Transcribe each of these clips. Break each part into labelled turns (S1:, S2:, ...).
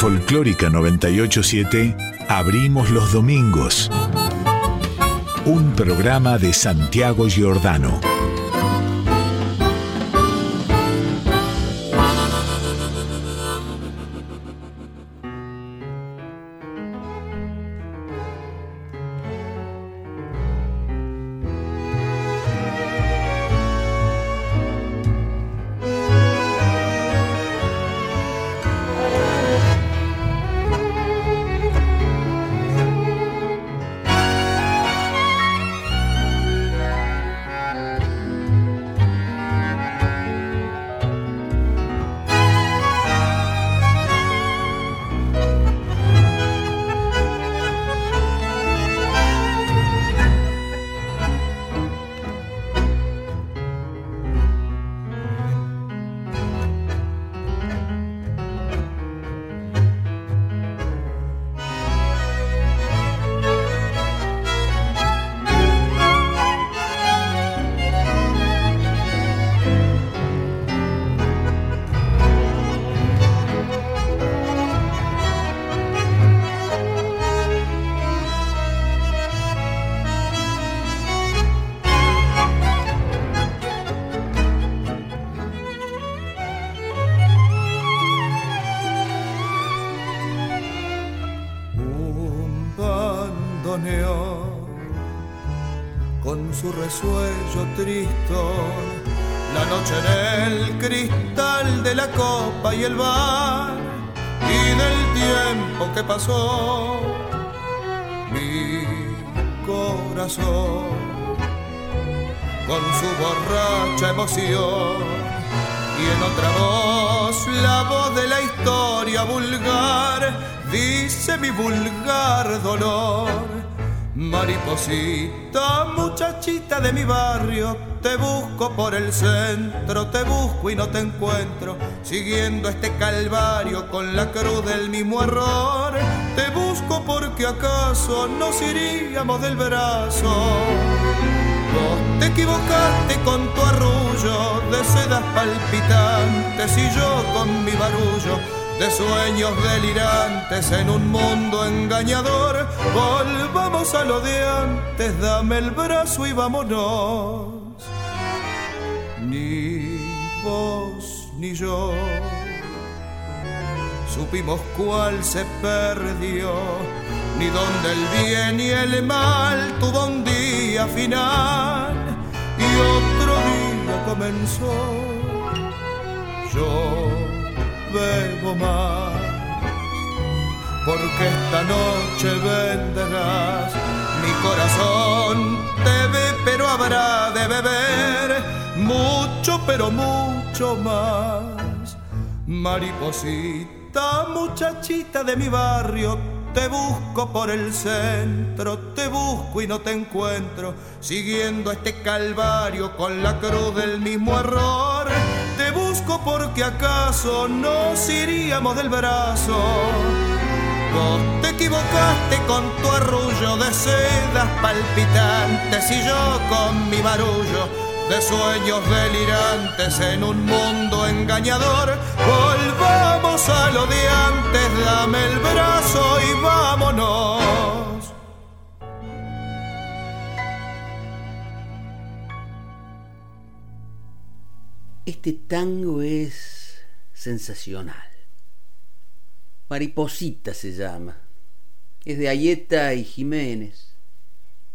S1: Folclórica 987 abrimos los domingos. Un programa de Santiago Giordano.
S2: Este calvario con la cruz del mismo error. Te busco porque acaso nos iríamos del brazo. Vos te equivocaste con tu arrullo de sedas palpitantes y yo con mi barullo de sueños delirantes en un mundo engañador. Volvamos a lo de antes, dame el brazo y vámonos. Ni vos ni yo supimos cuál se perdió, ni dónde el bien y el mal tuvo un día final y otro día comenzó. Yo bebo más, porque esta noche vendrás. Mi corazón te ve, pero habrá de beber mucho, pero mucho más. Mariposita, muchachita de mi barrio, te busco por el centro, te busco y no te encuentro, siguiendo este calvario con la cruz del mismo error. Te busco porque acaso nos iríamos del brazo. Vos te equivocaste con tu arrullo de sedas palpitantes y yo con mi barullo de sueños delirantes en un mundo engañador. Volvamos a lo de antes, dame el brazo y vámonos.
S3: Este tango es sensacional. Mariposita se llama. Es de Ayeta y Jiménez.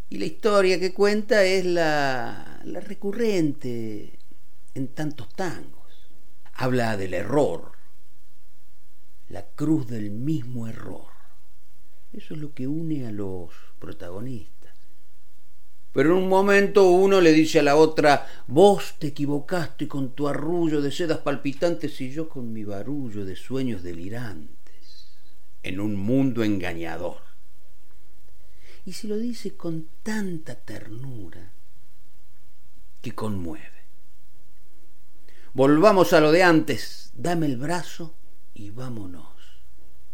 S3: Y la historia que cuenta es la, recurrente en tantos tangos. Habla del error, la cruz del mismo error. Eso es lo que une a los protagonistas. Pero en un momento uno le dice a la otra, vos te equivocaste con tu arrullo de sedas palpitantes y yo con mi barullo de sueños delirantes, en un mundo engañador y se lo dice con tanta ternura que conmueve. Volvamos a lo de antes, dame el brazo y vámonos.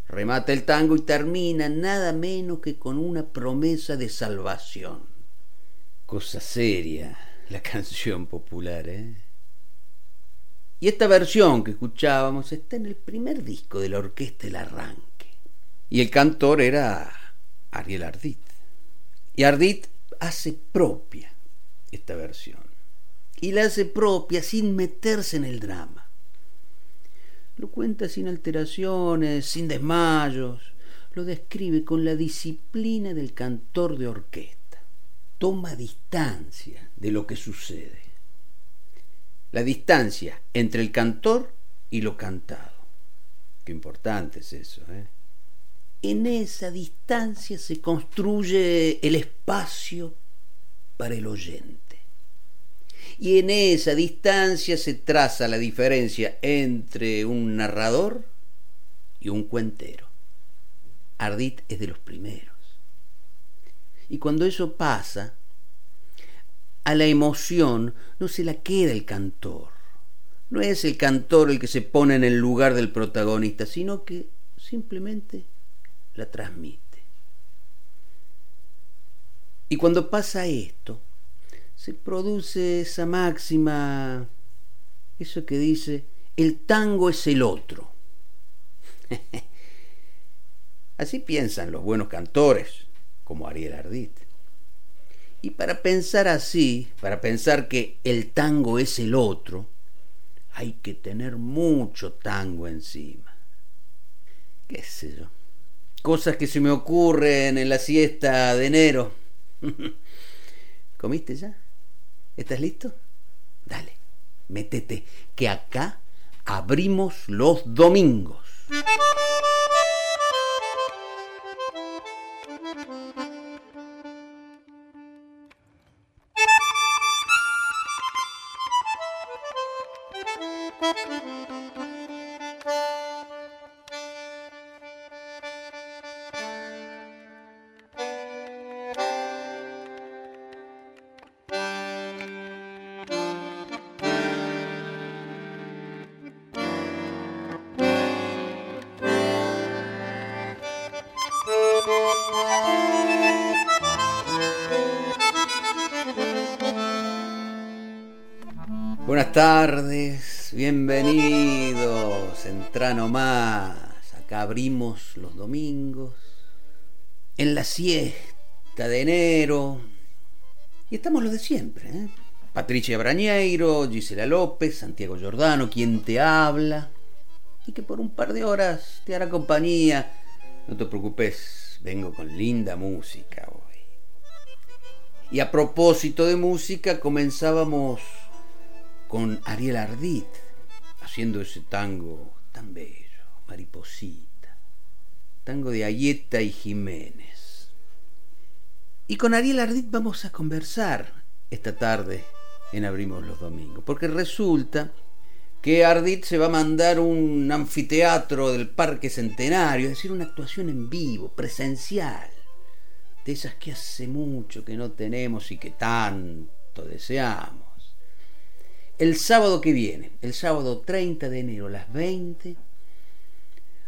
S3: Remata el tango y termina nada menos que con una promesa de salvación. Cosa seria la canción popular, ¿eh? Y esta versión que escuchábamos está en el primer disco de la orquesta El Arranque. Y el cantor era Ariel Ardit. Y Ardit hace propia esta versión. Y la hace propia sin meterse en el drama. Lo cuenta sin alteraciones, sin desmayos. Lo describe con la disciplina del cantor de orquesta. Toma distancia de lo que sucede la distancia entre el cantor y lo cantado. Qué importante es eso. ¿eh? En esa distancia se construye el espacio para el oyente. Y en esa distancia se traza la diferencia entre un narrador y un cuentero. Ardit es de los primeros. Y cuando eso pasa, a la emoción no se la queda el cantor. No es el cantor el que se pone en el lugar del protagonista, sino que simplemente la transmite. Y cuando pasa esto, se produce esa máxima, eso que dice, el tango es el otro. Así piensan los buenos cantores, como Ariel Ardit. Y para pensar así, para pensar que el tango es el otro, hay que tener mucho tango encima. ¿Qué sé yo? Cosas que se me ocurren en la siesta de enero. ¿Comiste ya? ¿Estás listo? Dale, métete, que acá abrimos los domingos. Buenas tardes, bienvenidos, entra más. Acá abrimos los domingos, en la siesta de enero. Y estamos los de siempre, ¿eh? Patricia Brañeiro, Gisela López, Santiago Giordano, quien te habla. Y que por un par de horas te hará compañía. No te preocupes, vengo con linda música hoy. Y a propósito de música, comenzábamos con Ariel Ardit, haciendo ese tango tan bello, Mariposita, tango de Ayeta y Jiménez. Y con Ariel Ardit vamos a conversar esta tarde en Abrimos los Domingos, porque resulta que Ardit se va a mandar un anfiteatro del Parque Centenario, es decir, una actuación en vivo, presencial, de esas que hace mucho que no tenemos y que tanto deseamos el sábado que viene, el sábado 30 de enero a las 20,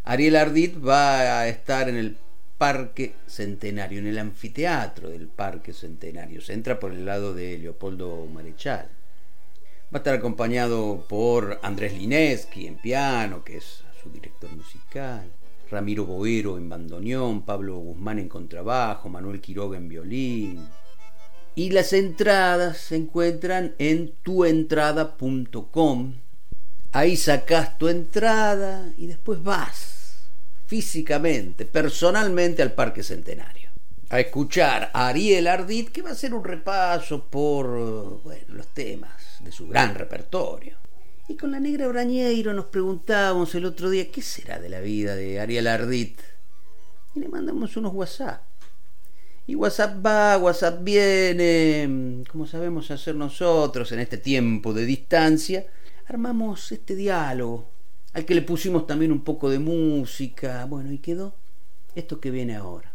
S3: Ariel Ardit va a estar en el Parque Centenario, en el anfiteatro del Parque Centenario. Se entra por el lado de Leopoldo Marechal. Va a estar acompañado por Andrés Lineski en piano, que es su director musical, Ramiro Boero en bandoneón, Pablo Guzmán en contrabajo, Manuel Quiroga en violín, y las entradas se encuentran en tuentrada.com. Ahí sacas tu entrada y después vas físicamente, personalmente al Parque Centenario a escuchar a Ariel Ardit que va a hacer un repaso por los temas de su gran repertorio. Y con la negra Brañeiro nos preguntábamos el otro día qué será de la vida de Ariel Ardit. Y le mandamos unos WhatsApp y WhatsApp va, WhatsApp viene, como sabemos hacer nosotros en este tiempo de distancia, armamos este diálogo, al que le pusimos también un poco de música, bueno, y quedó esto que viene ahora.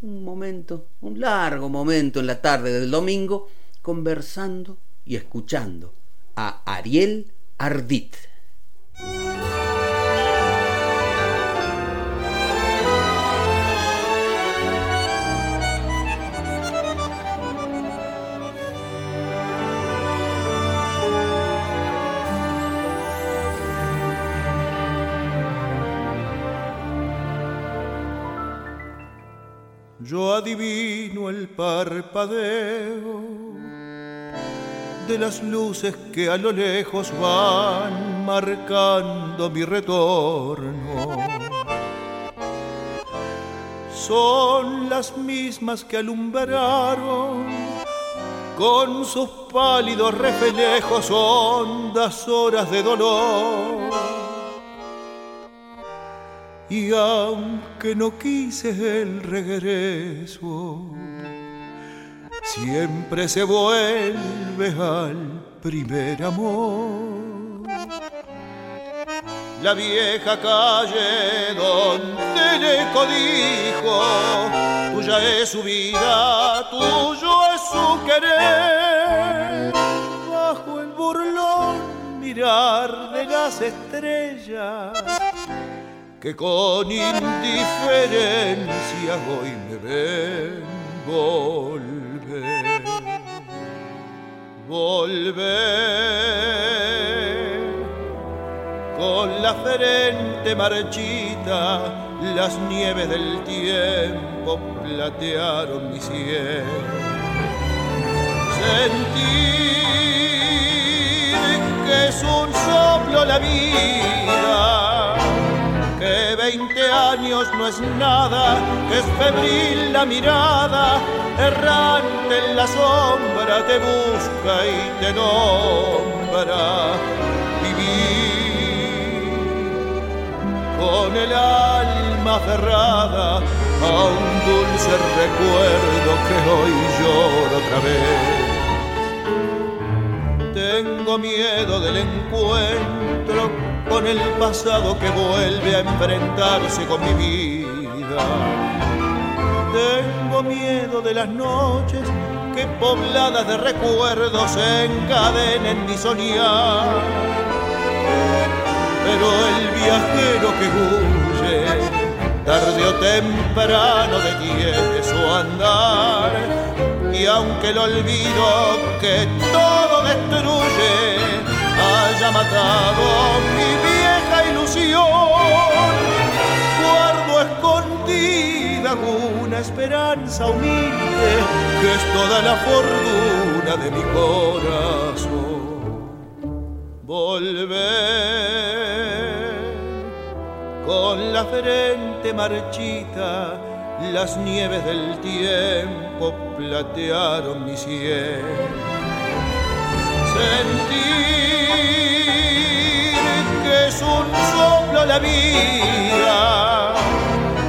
S3: Un momento, un largo momento en la tarde del domingo, conversando y escuchando a Ariel Ardit.
S2: Adivino el parpadeo de las luces que a lo lejos van marcando mi retorno. Son las mismas que alumbraron con sus pálidos reflejos hondas horas de dolor. Y aunque no quise el regreso, siempre se vuelve al primer amor. La vieja calle donde le dijo, tuya es su vida, tuyo es su querer. Bajo el burlón mirar de las estrellas que con indiferencia hoy me ven volver, volver con la frente marchita, las nieves del tiempo platearon mi cielo. Sentir que es un soplo la vida veinte años no es nada, es febril la mirada, errante en la sombra te busca y te nombra. Vivir con el alma cerrada a un dulce recuerdo que hoy lloro otra vez. Tengo miedo del encuentro con el pasado que vuelve a enfrentarse con mi vida. Tengo miedo de las noches que pobladas de recuerdos encadenen mi soñar. Pero el viajero que huye, tarde o temprano detiene su andar. Y aunque el olvido que todo destruye, haya matado mi vieja ilusión. Guardo escondida una esperanza humilde que es toda la fortuna de mi corazón. Volver con la frente marchita, las nieves del tiempo platearon mi cielo. Sentir un soplo la vida,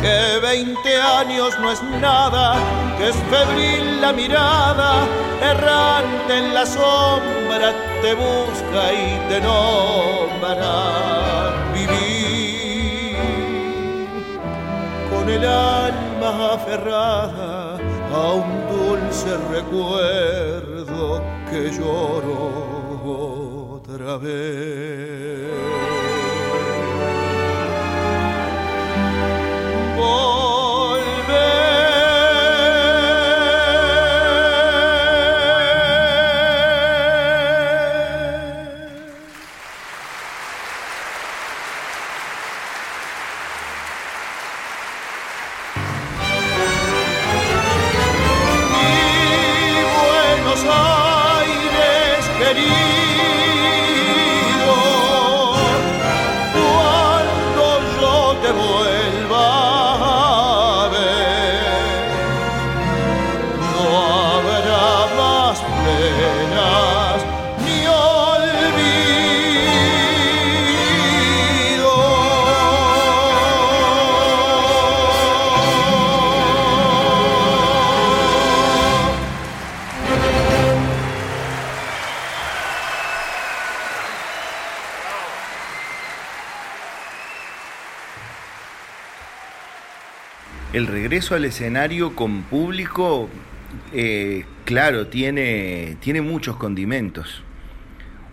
S2: que veinte años no es nada, que es febril la mirada, errante en la sombra te busca y te nombra. Vivir con el alma aferrada a un dulce recuerdo que lloro otra vez.
S4: Regreso al escenario con público, eh, claro, tiene, tiene muchos condimentos.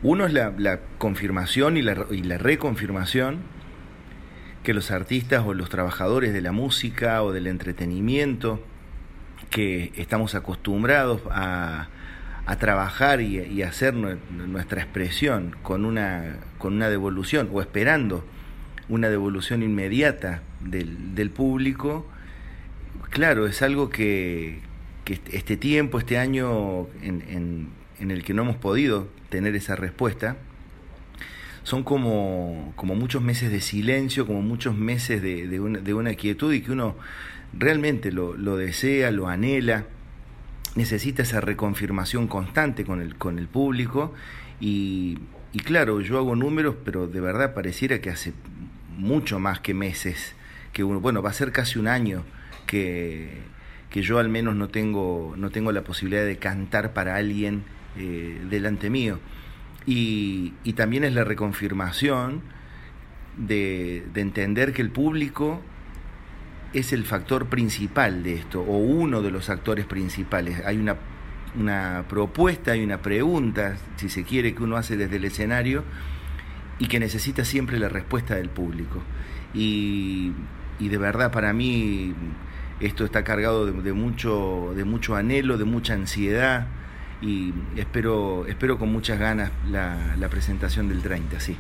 S4: Uno es la, confirmación y la, y reconfirmación que los artistas o los trabajadores de la música o del entretenimiento que estamos acostumbrados a, trabajar y, hacer nuestra expresión con una, con una devolución o esperando una devolución inmediata del público, claro, es algo que, este tiempo, este año en, el que no hemos podido tener esa respuesta, son como, muchos meses de silencio, como muchos meses de, una, quietud y que uno realmente lo, desea, lo anhela, necesita esa reconfirmación constante con el, con el público. Y, y claro, yo hago números, pero de verdad pareciera que hace mucho más que meses, que uno, bueno, va a ser casi un año que, que yo al menos no tengo, no tengo la posibilidad de cantar para alguien eh, delante mío. Y, y, también es la reconfirmación de, de entender que el público es el factor principal de esto, o uno de los actores principales. Hay una una propuesta y una pregunta, si se quiere, que uno hace desde el escenario y que necesita siempre la respuesta del público. Y, de verdad para mí esto está cargado de, mucho, de mucho anhelo, de mucha ansiedad y espero, espero con muchas ganas la, la presentación del 30, sí.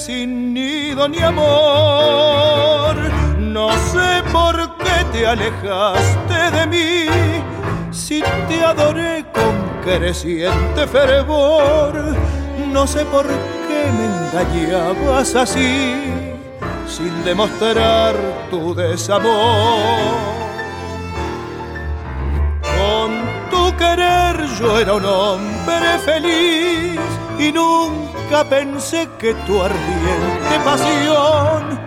S2: Sin nido ni amor. No sé por qué te alejaste de mí, si te adoré con creciente fervor. No sé por qué me engañabas así, sin demostrar tu desamor. Con tu querer yo era un hombre feliz y nunca pensé que tu ardiente pasión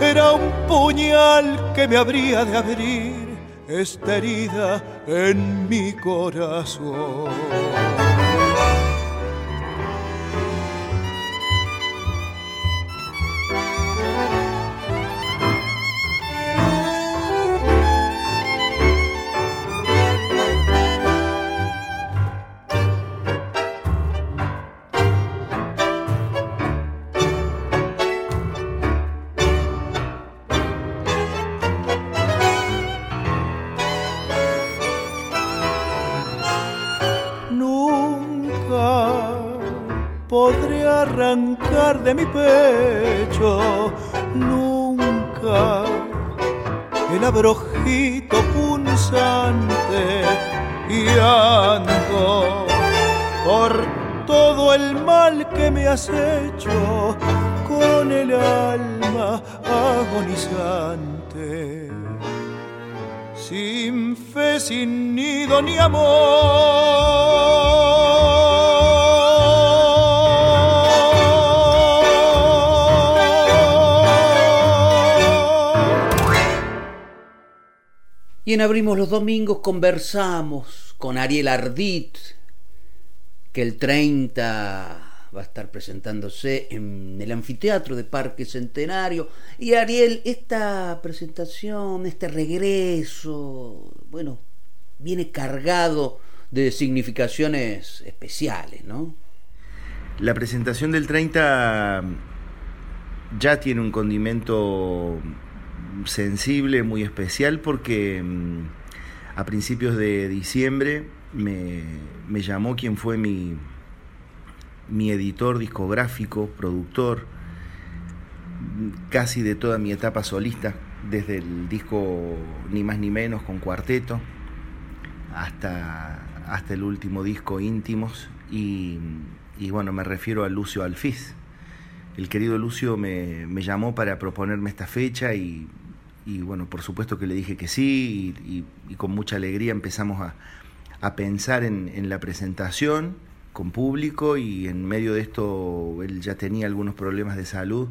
S2: era un puñal que me habría de abrir esta herida en mi corazón. De mi pecho nunca. El abrojito punzante y ando por todo el mal que me has hecho con el alma agonizante. Sin fe, sin nido ni amor
S3: Abrimos los Domingos conversamos con Ariel Ardit, que el 30 va a estar presentándose en el anfiteatro de Parque Centenario. Y Ariel, esta presentación, este regreso, bueno, viene cargado de significaciones especiales, ¿no?
S4: La presentación del 30 ya tiene un condimento sensible, muy especial, porque mm, a principios de diciembre me, llamó quien fue mi, mi editor discográfico, productor, casi de toda mi etapa solista, desde el disco Ni más ni menos con cuarteto hasta, hasta el último disco Íntimos y, bueno, me refiero a Lucio Alfiz. El querido Lucio me, llamó para proponerme esta fecha y, bueno, por supuesto que le dije que sí y, con mucha alegría empezamos a, pensar en, en la presentación con público y en medio de esto él ya tenía algunos problemas de salud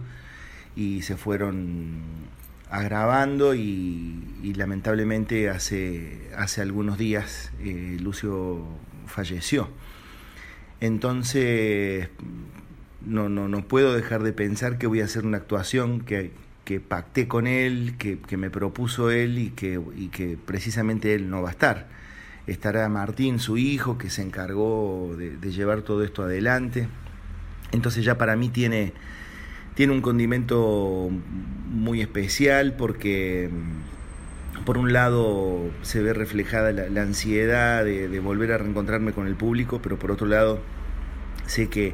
S4: y se fueron agravando y, lamentablemente hace, hace algunos días eh, Lucio falleció. Entonces no, no, no puedo dejar de pensar que voy a hacer una actuación que, que pacté con él, que, me propuso él y que, y que precisamente él no va a estar. Estará Martín, su hijo, que se encargó de, de llevar todo esto adelante. Entonces ya para mí tiene tiene un condimento muy especial porque mm, por un lado se ve reflejada la, ansiedad de, volver a reencontrarme con el público, pero por otro lado sé que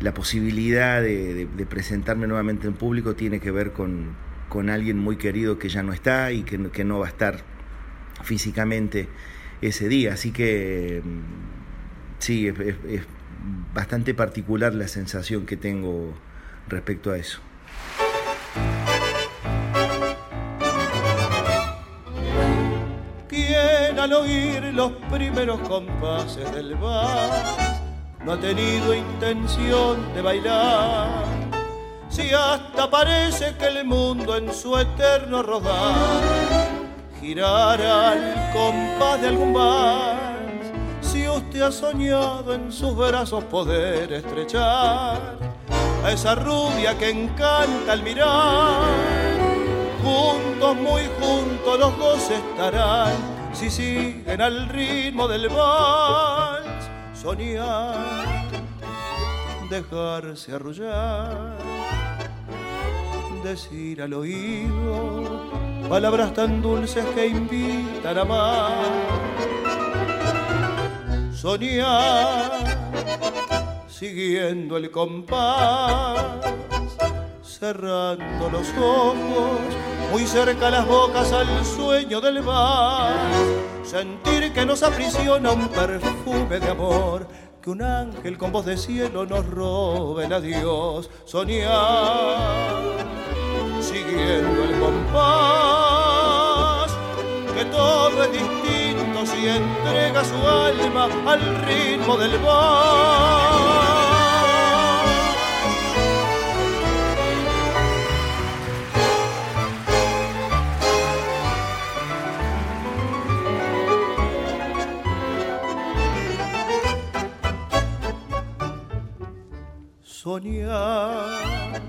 S4: la posibilidad de, presentarme nuevamente en público tiene que ver con, alguien muy querido que ya no está y que, que no va a estar físicamente ese día. Así que mm, sí, es bastante particular la sensación que tengo respecto a eso.
S2: Quien al oír los primeros compases del bar no ha tenido intención de bailar. Si hasta parece que el mundo en su eterno rodar girara al compás de algún bar, si usted ha soñado en sus brazos poder estrechar a esa rubia que encanta al mirar. Juntos, muy juntos, los dos estarán si siguen al ritmo del vals. Soñar, dejarse arrullar, decir al oído palabras tan dulces que invitan a amar. Soñar siguiendo el compás, cerrando los ojos, muy cerca las bocas al sueño del mar, sentir que nos aprisiona un perfume de amor, que un ángel con voz de cielo nos robe el adiós, soñar, siguiendo el compás, que todo es distinto si entrega su alma al ritmo del bar. Soñar,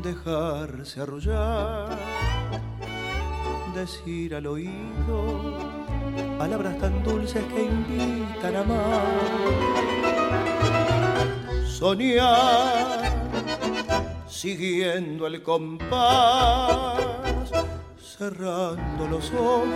S2: dejarse arrollar, decir al oído palabras tan dulces que invitan a amar. Soñar, siguiendo el compás, cerrando los ojos,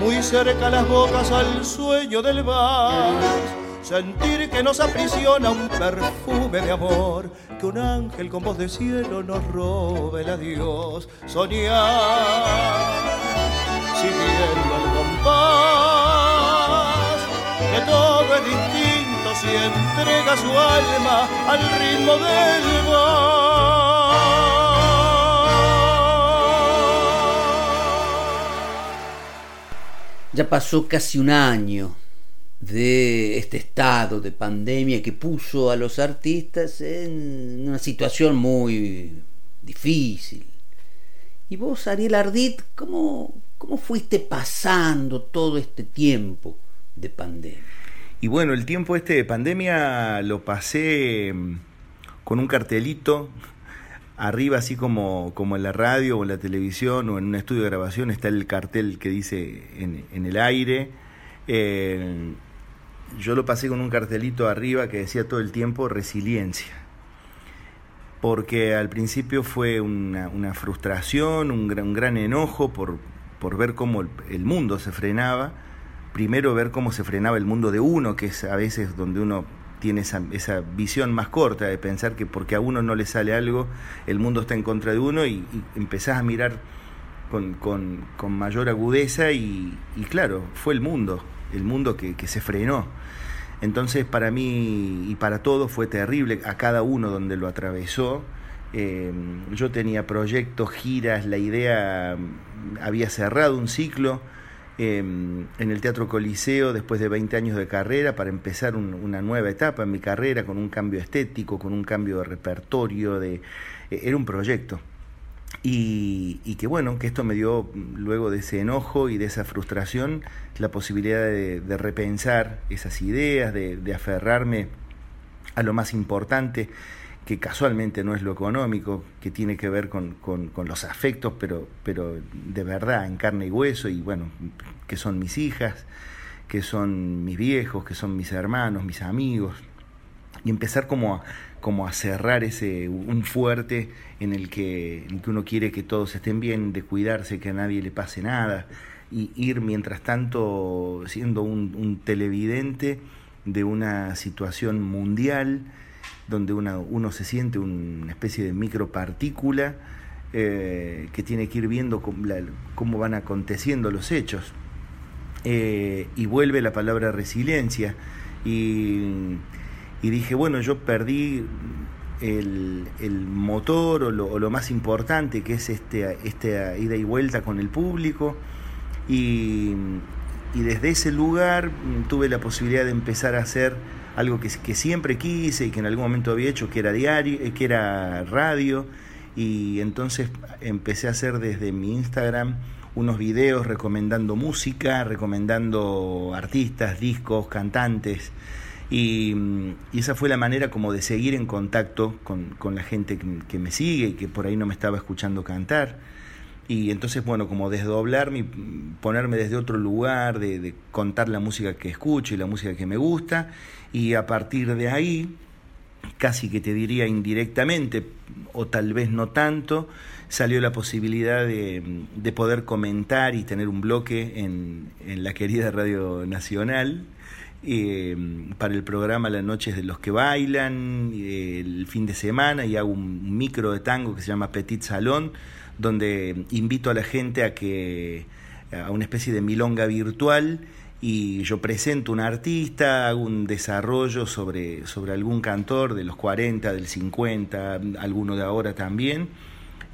S2: muy cerca las bocas al sueño del vals sentir que nos aprisiona un perfume de amor, que un ángel con voz de cielo nos robe el adiós, soñar, siguiendo el compás, que todo es distinto si entrega su alma al ritmo del mar.
S3: Ya pasó casi un año de este estado de pandemia que puso a los artistas en una situación muy difícil. Y vos, Ariel Ardit, ¿cómo, cómo fuiste pasando todo este tiempo de pandemia?
S4: Y bueno, el tiempo este de pandemia lo pasé mm, con un cartelito arriba, así como, como en la radio o en la televisión o en un estudio de grabación, está el cartel que dice en, el aire. Eh, yo lo pasé con un cartelito arriba que decía todo el tiempo resiliencia. Porque al principio fue una, frustración, un gran, gran enojo por, ver cómo el, mundo se frenaba. Primero ver cómo se frenaba el mundo de uno, que es a veces donde uno tiene esa, esa, visión más corta de pensar que porque a uno no le sale algo, el mundo está en contra de uno y, empezás a mirar con, mayor agudeza y, claro, fue el mundo, el mundo que, se frenó. Entonces para mí y para todos fue terrible, a cada uno donde lo atravesó. Eh, yo tenía proyectos, giras, la idea había cerrado un ciclo Em, en el Teatro Coliseo después de 20 años de carrera para empezar una nueva etapa en mi carrera con un cambio estético, con un cambio de repertorio, de, e, era un proyecto. Y, que bueno, que esto me dio luego de ese enojo y de esa frustración la posibilidad de, repensar esas ideas, de, aferrarme a lo más importante que casualmente no es lo económico, que tiene que ver con, con, los afectos, pero, pero de verdad, en carne y hueso, y bueno, que son mis hijas, que son mis viejos, que son mis hermanos, mis amigos, y empezar como a, como a cerrar ese un fuerte en el, que, en que uno quiere que todos estén bien, de cuidarse, que a nadie le pase nada, y ir mientras tanto siendo un, televidente de una situación mundial, donde uno se siente una especie de micropartícula eh, que tiene que ir viendo cómo, van aconteciendo los hechos. Eh, y vuelve la palabra resiliencia. Y, dije, bueno, yo perdí el, motor o lo, más importante, que es este, esta ida y vuelta con el público. Y, y desde ese lugar tuve la posibilidad de empezar a hacer algo que, que, siempre quise y que en algún momento había hecho, que era diario, eh, que era radio, y entonces empecé a hacer desde mi Instagram unos videos recomendando música, recomendando artistas, discos, cantantes, y, esa fue la manera como de seguir en contacto con, con la gente que, me sigue y que por ahí no me estaba escuchando cantar. Y entonces, bueno, como desdoblarme, ponerme desde otro lugar, de, de, contar la música que escucho y la música que me gusta, y a partir de ahí, casi que te diría indirectamente, o tal vez no tanto, salió la posibilidad de, de poder comentar y tener un bloque en, en la querida Radio Nacional, eh, para el programa Las noches de los que bailan, el fin de semana, y hago un micro de tango que se llama Petit Salón, donde invito a la gente a que a una especie de milonga virtual y yo presento un artista, hago un desarrollo sobre, sobre algún cantor de los 40, del 50, alguno de ahora también,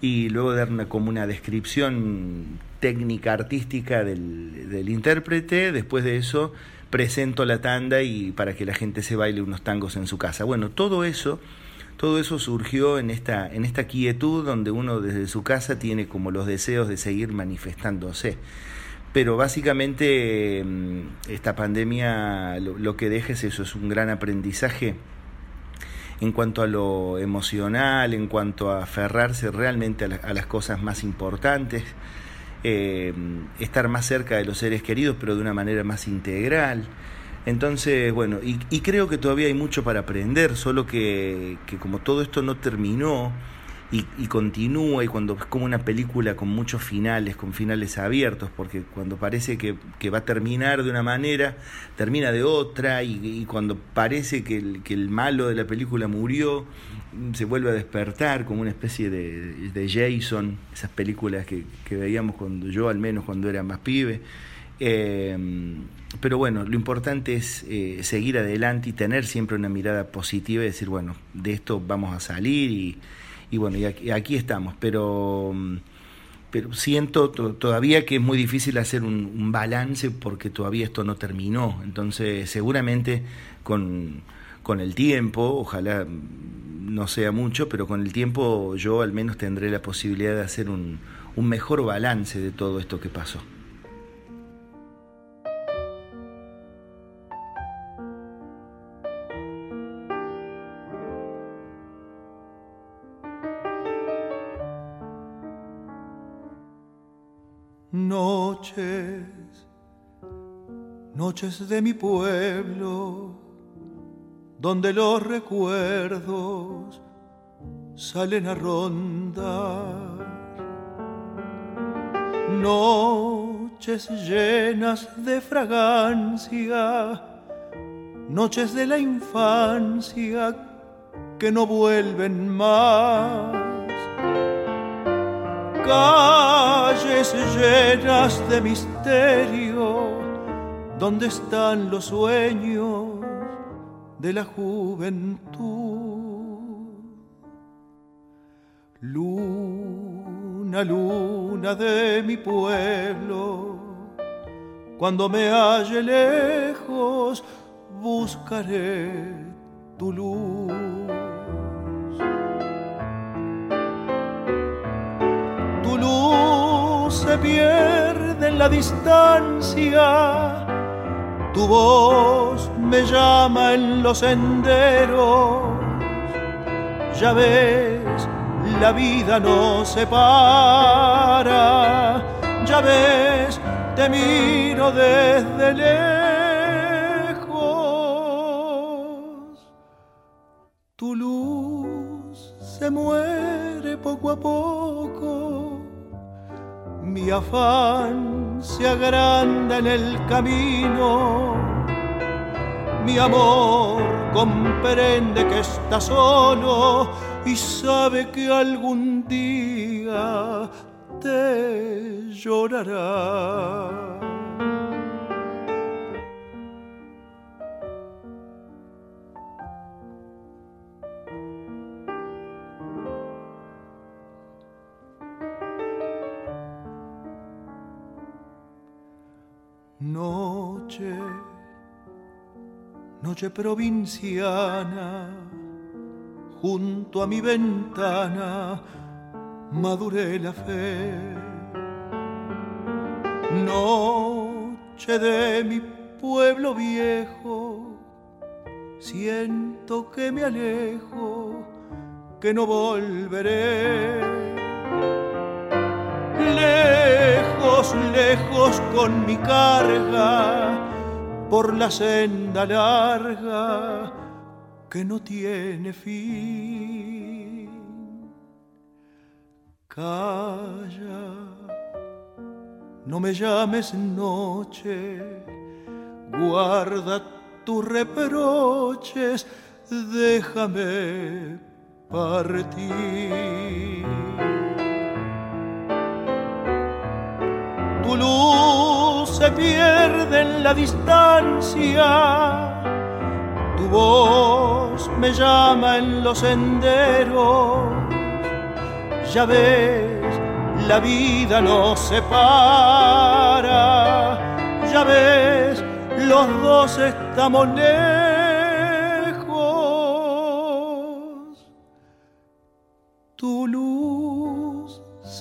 S4: y luego dar una, como una descripción técnica artística del, del intérprete, después de eso presento la tanda y para que la gente se baile unos tangos en su casa. Bueno, todo eso todo eso surgió en esta, en esta quietud donde uno desde su casa tiene como los deseos de seguir manifestándose. Pero básicamente mm, esta pandemia lo, que deja es eso, es un gran aprendizaje en cuanto a lo emocional, en cuanto a aferrarse realmente a, las cosas más importantes, eh, estar más cerca de los seres queridos, pero de una manera más integral. Entonces, bueno, y, creo que todavía hay mucho para aprender, solo que, que como todo esto no terminó y, y, continúa, y cuando es como una película con muchos finales, con finales abiertos, porque cuando parece que, va a terminar de una manera, termina de otra, y, cuando parece que el, que el, malo de la película murió, se vuelve a despertar como una especie de, de Jason, esas películas que, que veíamos cuando yo al menos cuando era más pibe. Eh, pero bueno, lo importante es eh, seguir adelante y tener siempre una mirada positiva y decir, bueno, de esto vamos a salir y, y bueno, y aquí, estamos. Pero, pero siento todavía que es muy difícil hacer un, balance porque todavía esto no terminó. Entonces, seguramente con, con el tiempo, ojalá no sea mucho, pero con el tiempo yo al menos tendré la posibilidad de hacer un, un mejor balance de todo esto que pasó.
S2: Noches, noches de mi pueblo, donde los recuerdos salen a rondar. Noches llenas de fragancia, noches de la infancia que no vuelven más. Calles llenas de misterio, donde están los sueños de la juventud. Luna, luna de mi pueblo, cuando me halle lejos, buscaré tu luz. Luz se pierde en la distancia, tu voz me llama en los senderos. Ya ves, la vida no se para. Ya ves, te miro desde lejos. Tu luz se muere poco a poco. Mi afán se agranda en el camino. Mi amor comprende que está solo y sabe que algún día te llorará. Noche, noche provinciana, junto a mi ventana maduré la fe. Noche de mi pueblo viejo, siento que me alejo, que no volveré. Lejos, con mi carga, por la senda larga que no tiene fin. Calla, no me llames noche, guarda tus reproches, déjame partir. Tu luz se pierde en la distancia, tu voz me llama en los senderos. Ya ves, la vida nos separa. Ya ves, los dos estamos lejos. Tu luz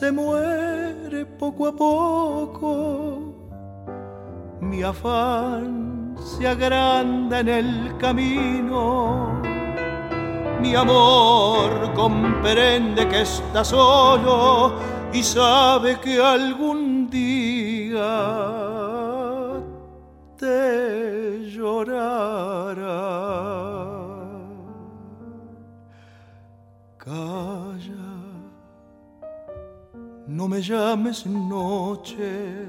S2: se muere poco a poco. Mi afán se agranda en el camino mi amor comprende que está solo y sabe que algún día te llorará. No me llames noche,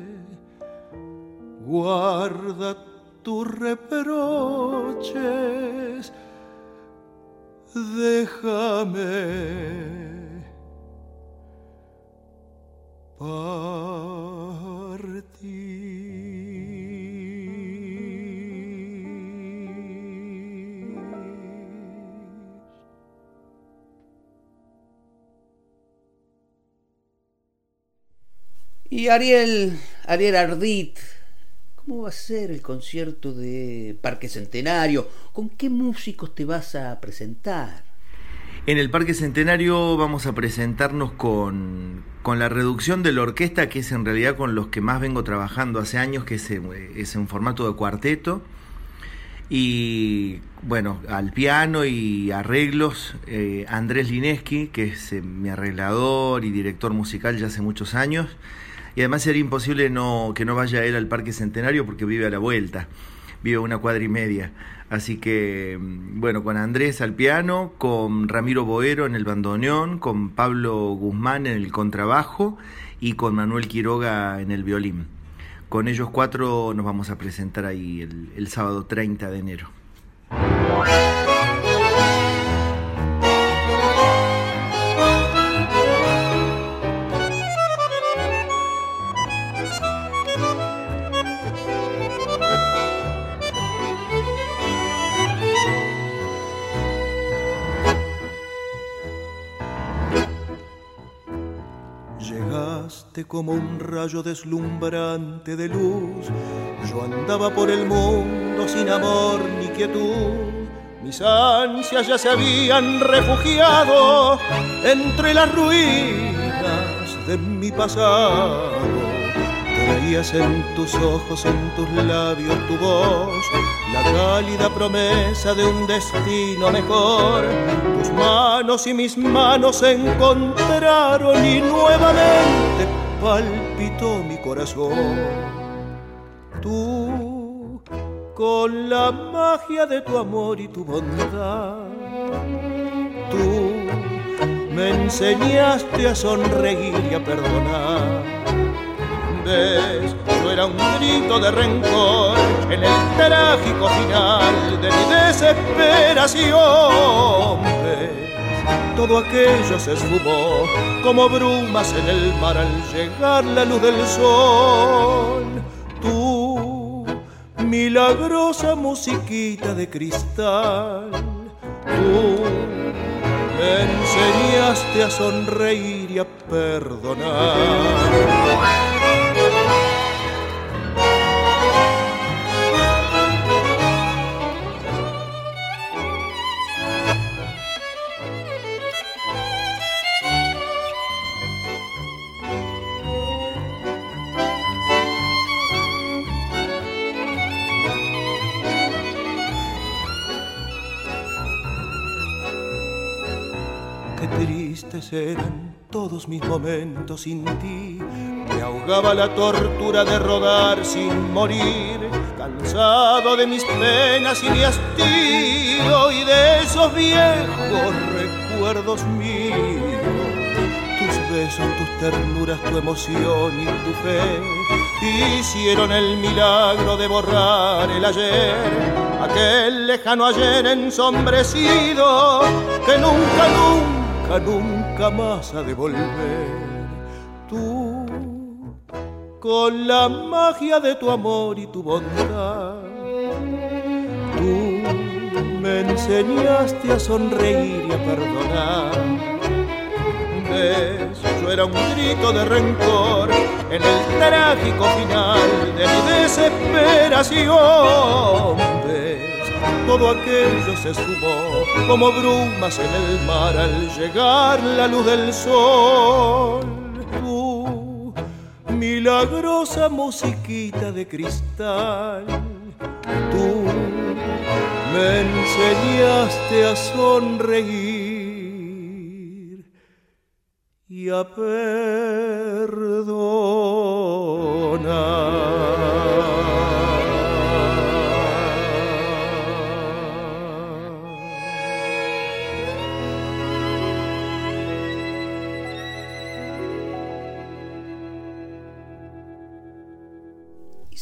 S2: guarda tus reproches. Déjame
S3: Y Ariel, Ariel Ardit, ¿cómo va a ser el concierto de Parque Centenario? ¿Con qué músicos te vas a presentar?
S4: En el Parque Centenario vamos a presentarnos con, con, la reducción de la orquesta, que es en realidad con los que más vengo trabajando hace años, que es, es en formato de cuarteto. Y bueno, al piano y arreglos, eh, Andrés Lineski, que es eh, mi arreglador y director musical ya hace muchos años. Y además sería imposible no, que no vaya él al Parque Centenario porque vive a la vuelta, vive una cuadra y media. Así que, mm, bueno, con Andrés al piano, con Ramiro Boero en el bandoneón, con Pablo Guzmán en el contrabajo y con Manuel Quiroga en el violín. Con ellos cuatro nos vamos a presentar ahí el, el sábado 30 de enero.
S2: Como un rayo deslumbrante de luz. Yo andaba por el mundo sin amor ni quietud. Mis ansias ya se habían refugiado entre las ruinas de mi pasado Traías en tus ojos, en tus labios tu voz, la cálida promesa de un destino mejor. Tus manos y mis manos se encontraron y nuevamente palpitó mi corazón. Tú, con la magia de tu amor y tu bondad, tú me enseñaste a sonreír y a perdonar yo era un grito de rencor en el trágico final de mi desesperación. Todo aquello se esfumó como brumas en el mar al llegar la luz del sol. Tú, milagrosa musiquita de cristal, tú me enseñaste a sonreír y a perdonar. Eran todos mis momentos sin ti. Me ahogaba la tortura de rodar sin morir, cansado de mis penas y mi hastío y de esos viejos recuerdos míos. Tus besos, tus ternuras, tu emoción y tu fe hicieron el milagro de borrar el ayer, aquel lejano ayer ensombrecido que nunca, nunca, nunca jamás a devolver. Tú, con la magia de tu amor y tu bondad, tú me enseñaste a sonreír y a perdonar. Yo era un grito de rencor en el trágico final de mi desesperación todo aquello se sumó como brumas en el mar al llegar la luz del sol. Tú, milagrosa musiquita de cristal, tú me enseñaste a sonreír y a perdonar.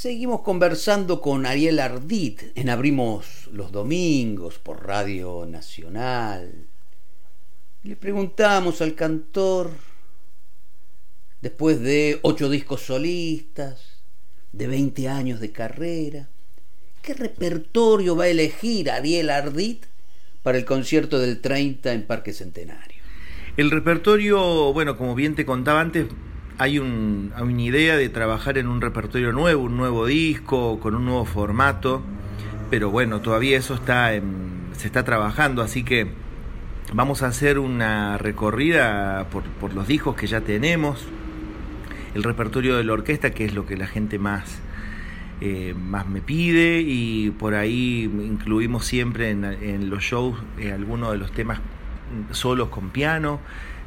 S3: Seguimos conversando con Ariel Ardit en Abrimos los Domingos por Radio Nacional. Le preguntamos al cantor, después de ocho discos solistas, de 20 años de carrera, ¿qué repertorio va a elegir Ariel Ardit para el concierto del 30 en Parque Centenario?
S4: El repertorio, bueno, como bien te contaba antes, hay, una idea de trabajar en un repertorio nuevo, un nuevo disco, con un nuevo formato, pero bueno, todavía eso está se está trabajando, así que vamos a hacer una recorrida por, los discos que ya tenemos, el repertorio de la orquesta, que es lo que la gente más, eh, más me pide, y por ahí incluimos siempre en, los shows eh, algunos de los temas solos con piano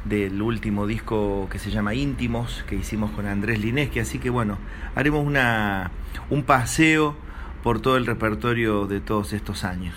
S4: del último disco que se llama Íntimos, que hicimos con Andrés Lineski. Así que bueno, haremos una, un paseo por todo el repertorio de todos estos años.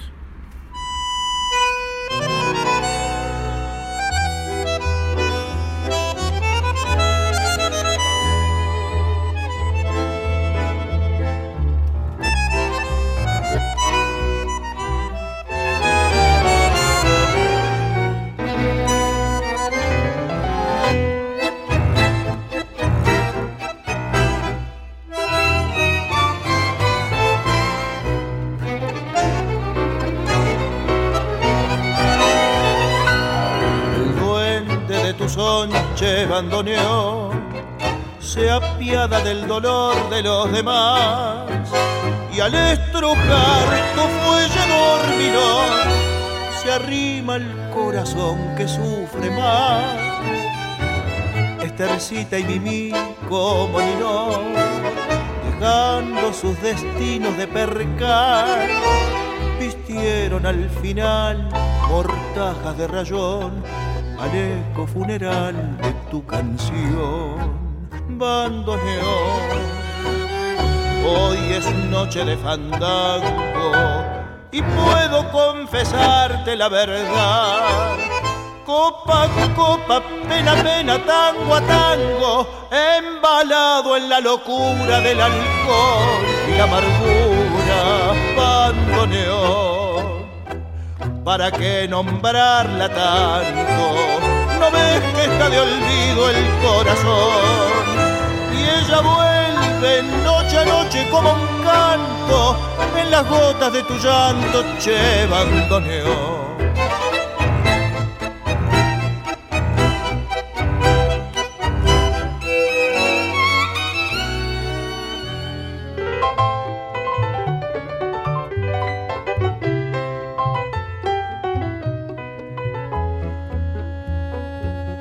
S2: Del dolor de los demás y al estrujar tu fuelle dormirón se arrima el corazón que sufre más. Estercita y Mimi como ni no, dejando sus destinos de percar, vistieron al final mortajas de rayón al eco funeral de tu canción. Bandoneón Hoy es noche de fandango y puedo confesarte la verdad. Copa, copa, pena, pena, tango a tango, embalado en la locura del alcohol y la amargura, bandoneón. ¿Para qué nombrarla tanto? ¿No ves que está de olvido el corazón? Vuelve noche a noche como un canto en las gotas de tu llanto, che bandoneón.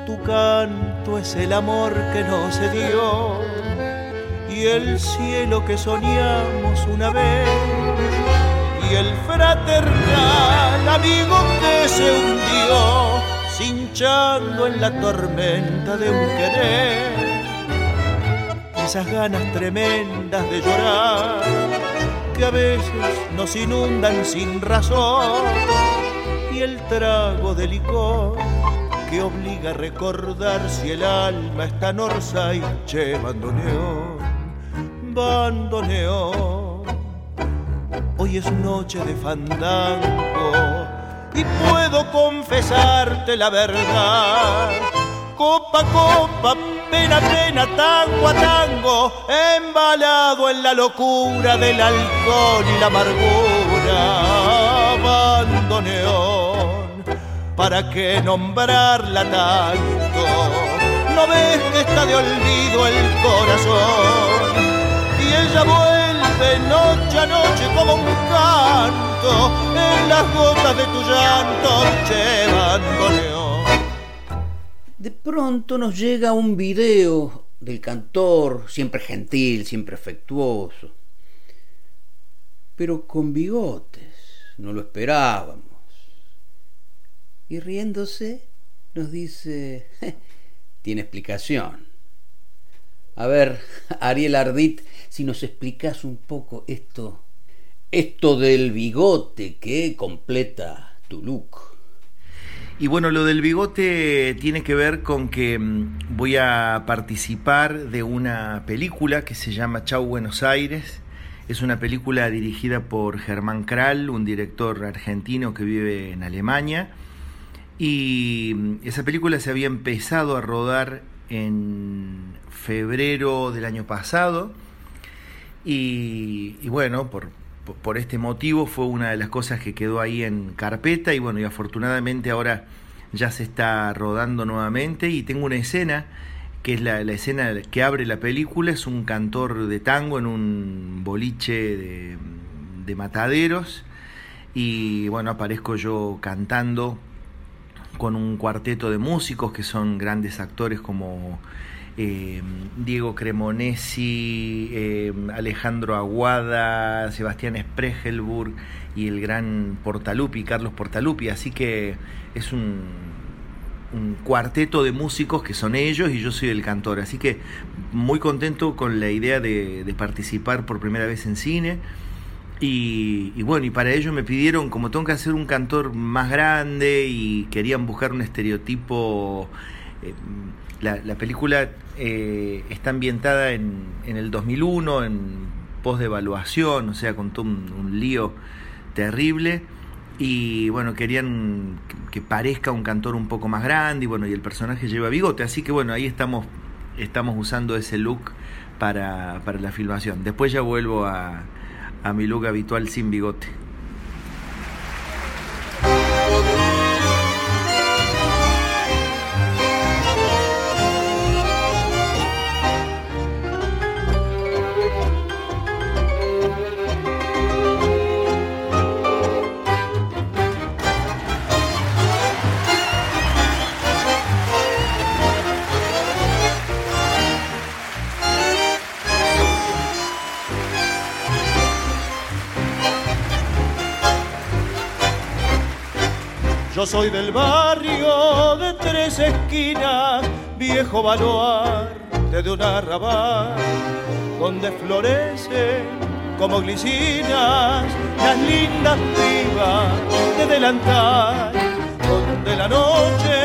S2: Tu canto es el amor que no se dio y el cielo que soñamos una vez. Y el fraternal amigo que se hundió cinchando en la tormenta de un querer. Esas ganas tremendas de llorar que a veces nos inundan sin razón. Y el trago de licor que obliga a recordar si el alma está en y che bandoneón, bandoneón. Hoy es noche de fandango y puedo confesarte la verdad. Copa, copa, pena, pena, tango a tango, embalado en la locura del alcohol y la amargura, bandoneón ¿para qué nombrarla tanto? ¿No ves que está de olvido el corazón? Ella vuelve noche a noche como un canto en las gotas de tu llanto, che bandoneón.
S3: De pronto nos llega un video del cantor, siempre gentil, siempre afectuoso, pero con bigotes, no lo esperábamos y riéndose nos dice, tiene explicación. A ver, Ariel Ardit, si nos explicas un poco esto, esto del bigote que completa tu look.
S4: Y bueno, lo del bigote tiene que ver con que mm, voy a participar de una película que se llama Chau Buenos Aires. Es una película dirigida por Germán Kral, un director argentino que vive en Alemania y esa película se había empezado a rodar en febrero del año pasado. Y, bueno, por, por, este motivo fue una de las cosas que quedó ahí en carpeta. Y bueno, y afortunadamente ahora ya se está rodando nuevamente. Y tengo una escena, que es la, la escena que abre la película. Es un cantor de tango en un boliche de, de mataderos. Y bueno, aparezco yo cantando con un cuarteto de músicos que son grandes actores como eh, Diego Cremonesi, eh, Alejandro Aguada, Sebastián Spregelburg y el gran Portalupi, Carlos Portalupi. Así que es un, cuarteto de músicos que son ellos y yo soy el cantor. Así que muy contento con la idea de, participar por primera vez en cine y, bueno, y para ello me pidieron, como tengo que hacer un cantor más grande y querían buscar un estereotipo, la, la, película eh, está ambientada en, en, el 2001, en pos de evaluación, o sea, con todo un, lío terrible. Y bueno, querían que, parezca un cantor un poco más grande y bueno, y el personaje lleva bigote, así que bueno, ahí estamos, estamos usando ese look para, para la filmación. Después ya vuelvo a a mi look habitual sin bigote.
S2: Soy del barrio de tres esquinas, viejo baluarte de un arrabal, donde florecen como glicinas las lindas vivas de delantal, donde la noche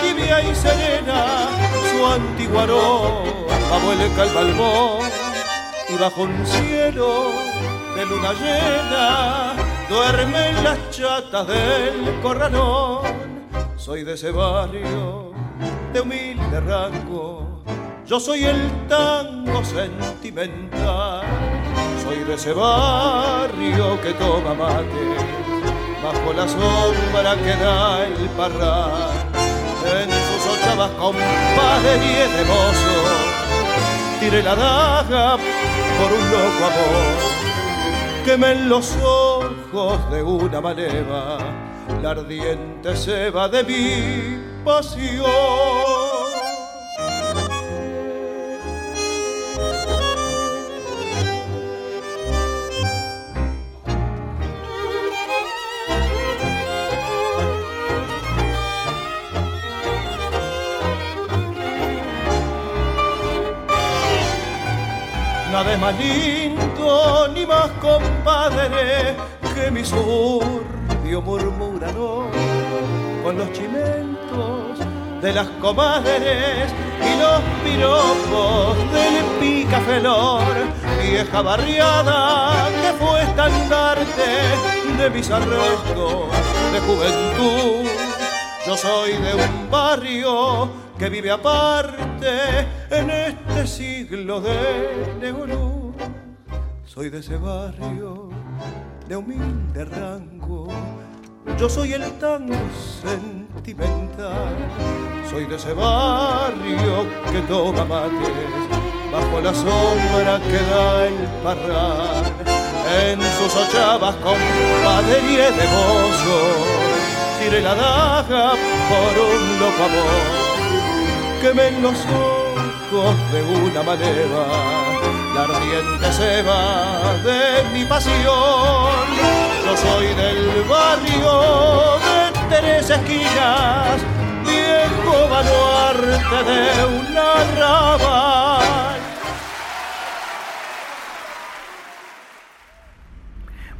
S2: tibia y serena su antiguo aroma vuelca el balbón y bajo un cielo de luna llena duermen las chatas del corralón. Soy de ese barrio de humilde rango, yo soy el tango sentimental. Soy de ese barrio que toma mate bajo la sombra que da el parral. En sus ochavas compadre de mozo, tire la daga por un loco amor. Quemen los de una maneva la ardiente ceba de mi pasión. Nada más lindo ni más compadre que mi suburbio murmurador con los chimentos de las comadres y los piropos del picafelor, vieja barriada que fue estandarte de mis arrestos de juventud. Yo soy de un barrio que vive aparte en este siglo de neoluz. Soy de ese barrio de humilde rango. Yo soy el tango sentimental. Soy de ese barrio que toma mates bajo la sombra que da el parral. En sus ochavas con padería de mozo, tire la daga por un loco amor quemen los ojos de una manera la ardiente ceba de mi pasión. Yo soy del barrio de tres esquinas, viejo baluarte de un arrabal.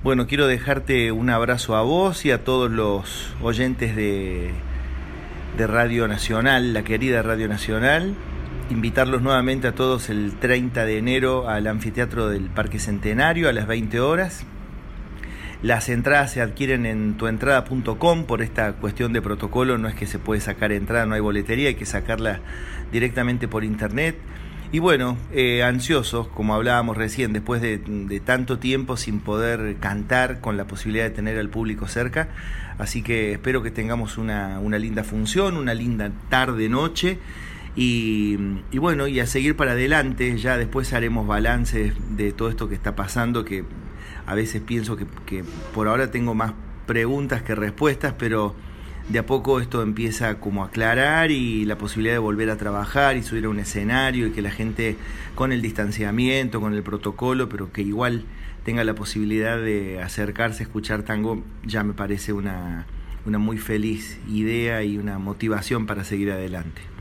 S4: Bueno, quiero dejarte un abrazo a vos y a todos los oyentes de de Radio Nacional, la querida Radio Nacional. Invitarlos nuevamente a todos el 30 de enero al anfiteatro del Parque Centenario a las 20 horas. Las entradas se adquieren en tuentrada.com por esta cuestión de protocolo, no es que se puede sacar entrada, no hay boletería, hay que sacarla directamente por internet. Y bueno, eh, ansiosos, como hablábamos recién, después de, tanto tiempo sin poder cantar con la posibilidad de tener al público cerca. Así que espero que tengamos una, una linda función, una linda tarde-noche. Y, y, bueno, y a seguir para adelante, ya después haremos balances de todo esto que está pasando, que a veces pienso que, que por ahora tengo más preguntas que respuestas, pero de a poco esto empieza como a aclarar y la posibilidad de volver a trabajar y subir a un escenario y que la gente con el distanciamiento, con el protocolo, pero que igual tenga la posibilidad de acercarse a escuchar tango, ya me parece una, una muy feliz idea y una motivación para seguir adelante.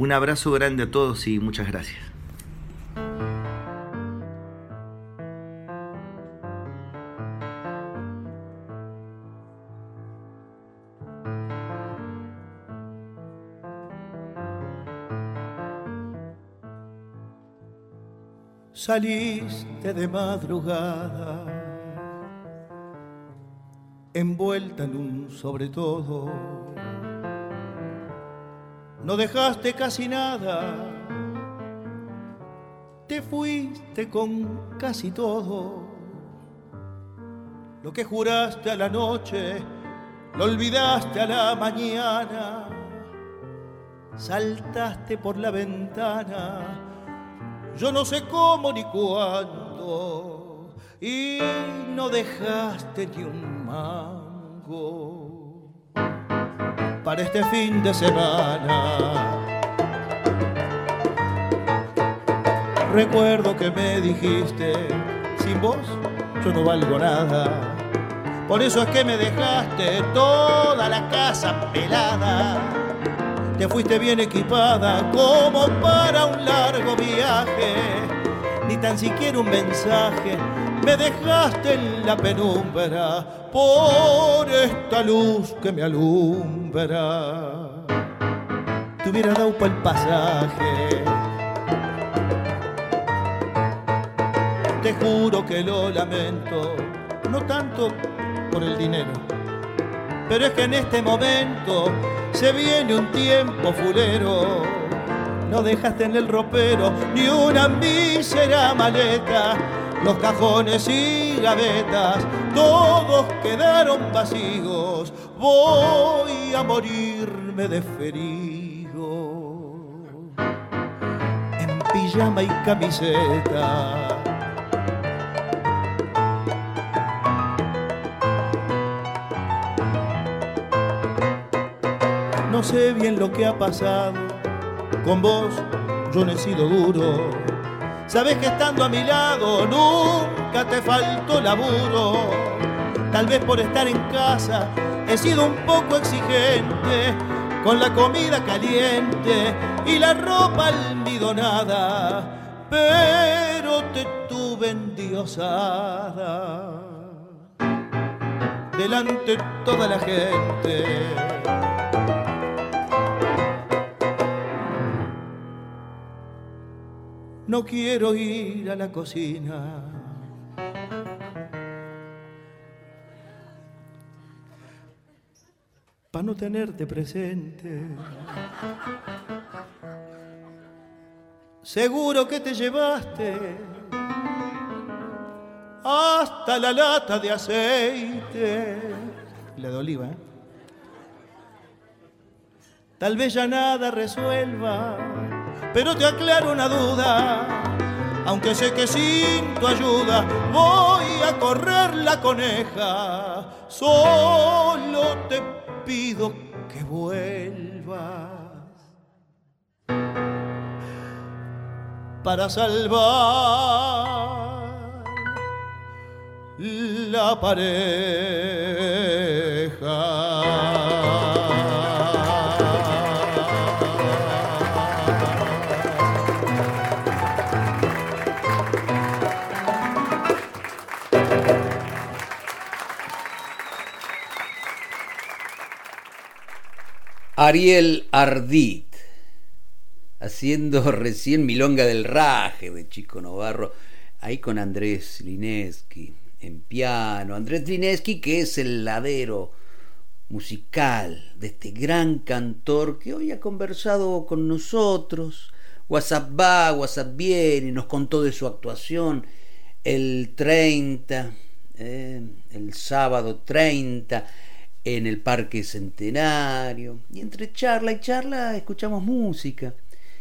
S4: Un abrazo grande a todos y muchas gracias.
S2: saliste de madrugada, envuelta en un sobre todo. No dejaste casi nada, te fuiste con casi todo. Lo que juraste a la noche, lo olvidaste a la mañana. Saltaste por la ventana yo no sé cómo ni cuándo, y no dejaste ni un mango para este fin de semana. Recuerdo que me dijiste, sin vos yo no valgo nada, Por eso es que me dejaste toda la casa pelada. Te fuiste bien equipada como para un largo viaje. Ni tan siquiera un mensaje me dejaste en la penumbra por esta luz que me alumbra. Te hubiera dado para el pasaje. Te juro que lo lamento, no tanto por el dinero, pero es que en este momento se viene un tiempo fulero. No dejaste en el ropero ni una mísera maleta los cajones y gavetas, todos quedaron vacíos. Voy a morirme de ferido, en pijama y camiseta. No sé bien lo que ha pasado, con vos yo no he sido duro Sabes que estando a mi lado nunca te faltó laburo. Tal vez por estar en casa he sido un poco exigente con la comida caliente y la ropa almidonada, pero te tuve endiosada delante toda la gente no quiero ir a la cocina. Para no tenerte presente. Seguro que te llevaste hasta la lata de aceite. La de oliva, ¿eh? Tal vez ya nada resuelva pero te aclaro una duda. Aunque sé que sin tu ayuda voy a correr la coneja, solo te pido que vuelvas para salvar la pareja.
S3: Ariel Ardit, haciendo recién Milonga del Raje de Chico Novarro, ahí con Andrés Lineski en piano. Andrés Lineski, que es el ladero musical de este gran cantor que hoy ha conversado con nosotros. WhatsApp va, WhatsApp viene, y nos contó de su actuación el 30, eh, el sábado 30 en el Parque Centenario. Y entre charla y charla escuchamos música.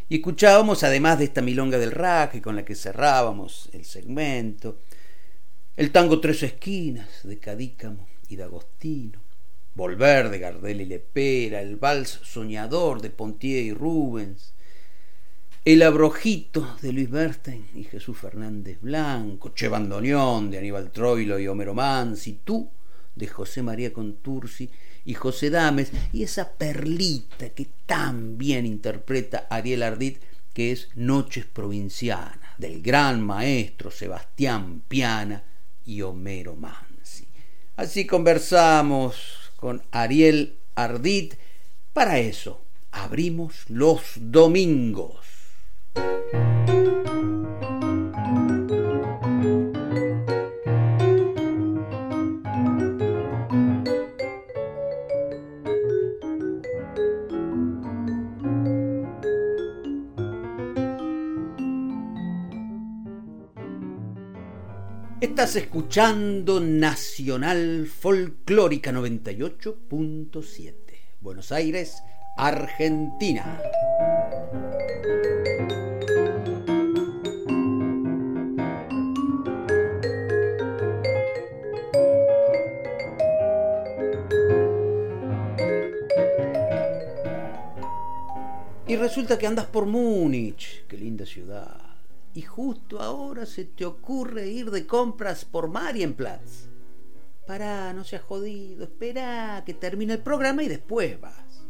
S3: Y escuchábamos, además de esta milonga del raje con la que cerrábamos el segmento, el tango Tres Esquinas de Cadícamo y de Agostino, Volver de Gardel y Lepera, el vals Soñador de Pontier y Rubens, el Abrojito de Luis Bernstein y Jesús Fernández Blanco, Che Bandoneón de Aníbal Troilo y Homero Mansi, Tú de José María Contursi y José Dames, y esa perlita que tan bien interpreta Ariel Ardit, que es Noches Provincianas, del gran maestro Sebastián Piana y Homero Mansi. Así conversamos con Ariel Ardit. Para eso, abrimos los domingos. Estás escuchando Nacional Folclórica 98.7, Buenos Aires, Argentina. Y resulta que andas por Múnich, qué linda ciudad y justo ahora se te ocurre ir de compras por Marienplatz. Pará, no seas jodido, espera que termine el programa y después vas.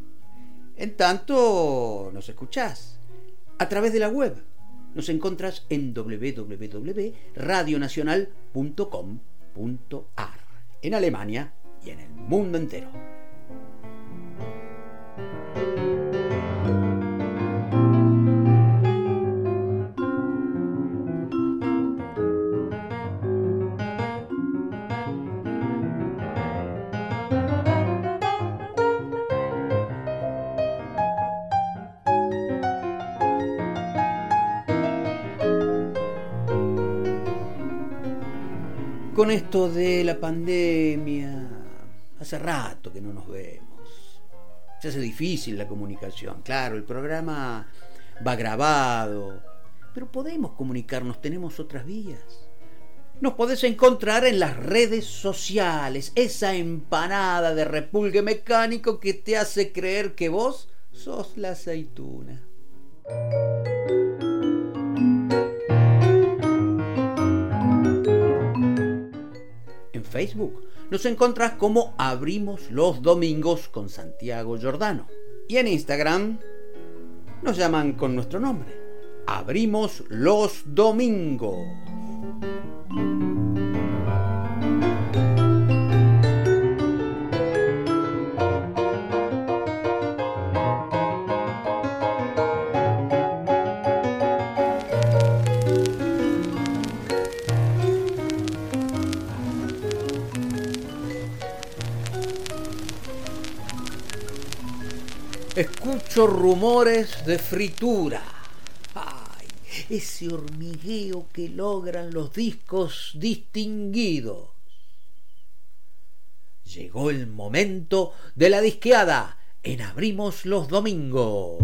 S3: En tanto, nos escuchás a través de la web. Nos encontrás en www.radionacional.com.ar en Alemania y en el mundo entero. Con esto de la pandemia, hace rato que no nos vemos. Se hace difícil la comunicación. Claro, el programa va grabado, pero podemos comunicarnos, tenemos otras vías. Nos podés encontrar en las redes sociales, esa empanada de repulgue mecánico que te hace creer que vos sos la aceituna. Facebook. Nos encontrás como Abrimos los Domingos con Santiago Giordano. Y en Instagram nos llaman con nuestro nombre. Abrimos los Domingos. Escucho rumores de fritura. Ay, ese hormigueo que logran los discos distinguidos. Llegó el momento de la disqueada en Abrimos los Domingos.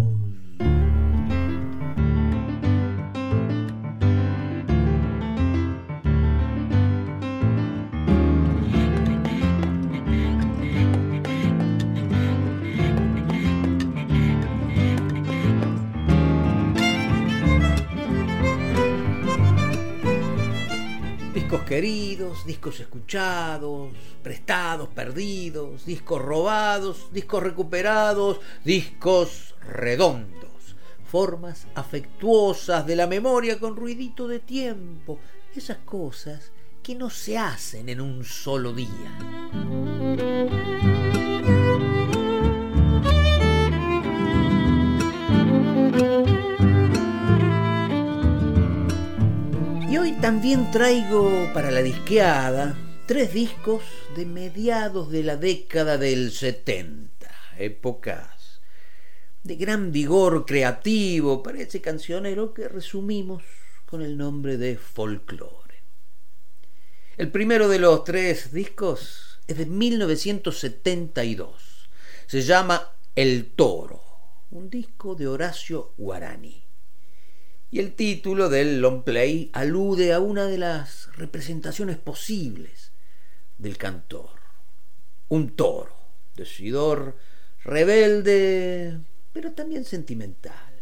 S3: Queridos, discos escuchados, prestados, perdidos, discos robados, discos recuperados, discos redondos, formas afectuosas de la memoria con ruidito de tiempo, esas cosas que no se hacen en un solo día. Y hoy también traigo para la disqueada tres discos de mediados de la década del 70, épocas de gran vigor creativo para ese cancionero que resumimos con el nombre de folklore. El primero de los tres discos es de 1972. Se llama El Toro, un disco de Horacio Guarani. Y el título del long play alude a una de las representaciones posibles del cantor. Un toro, decidor, rebelde, pero también sentimental.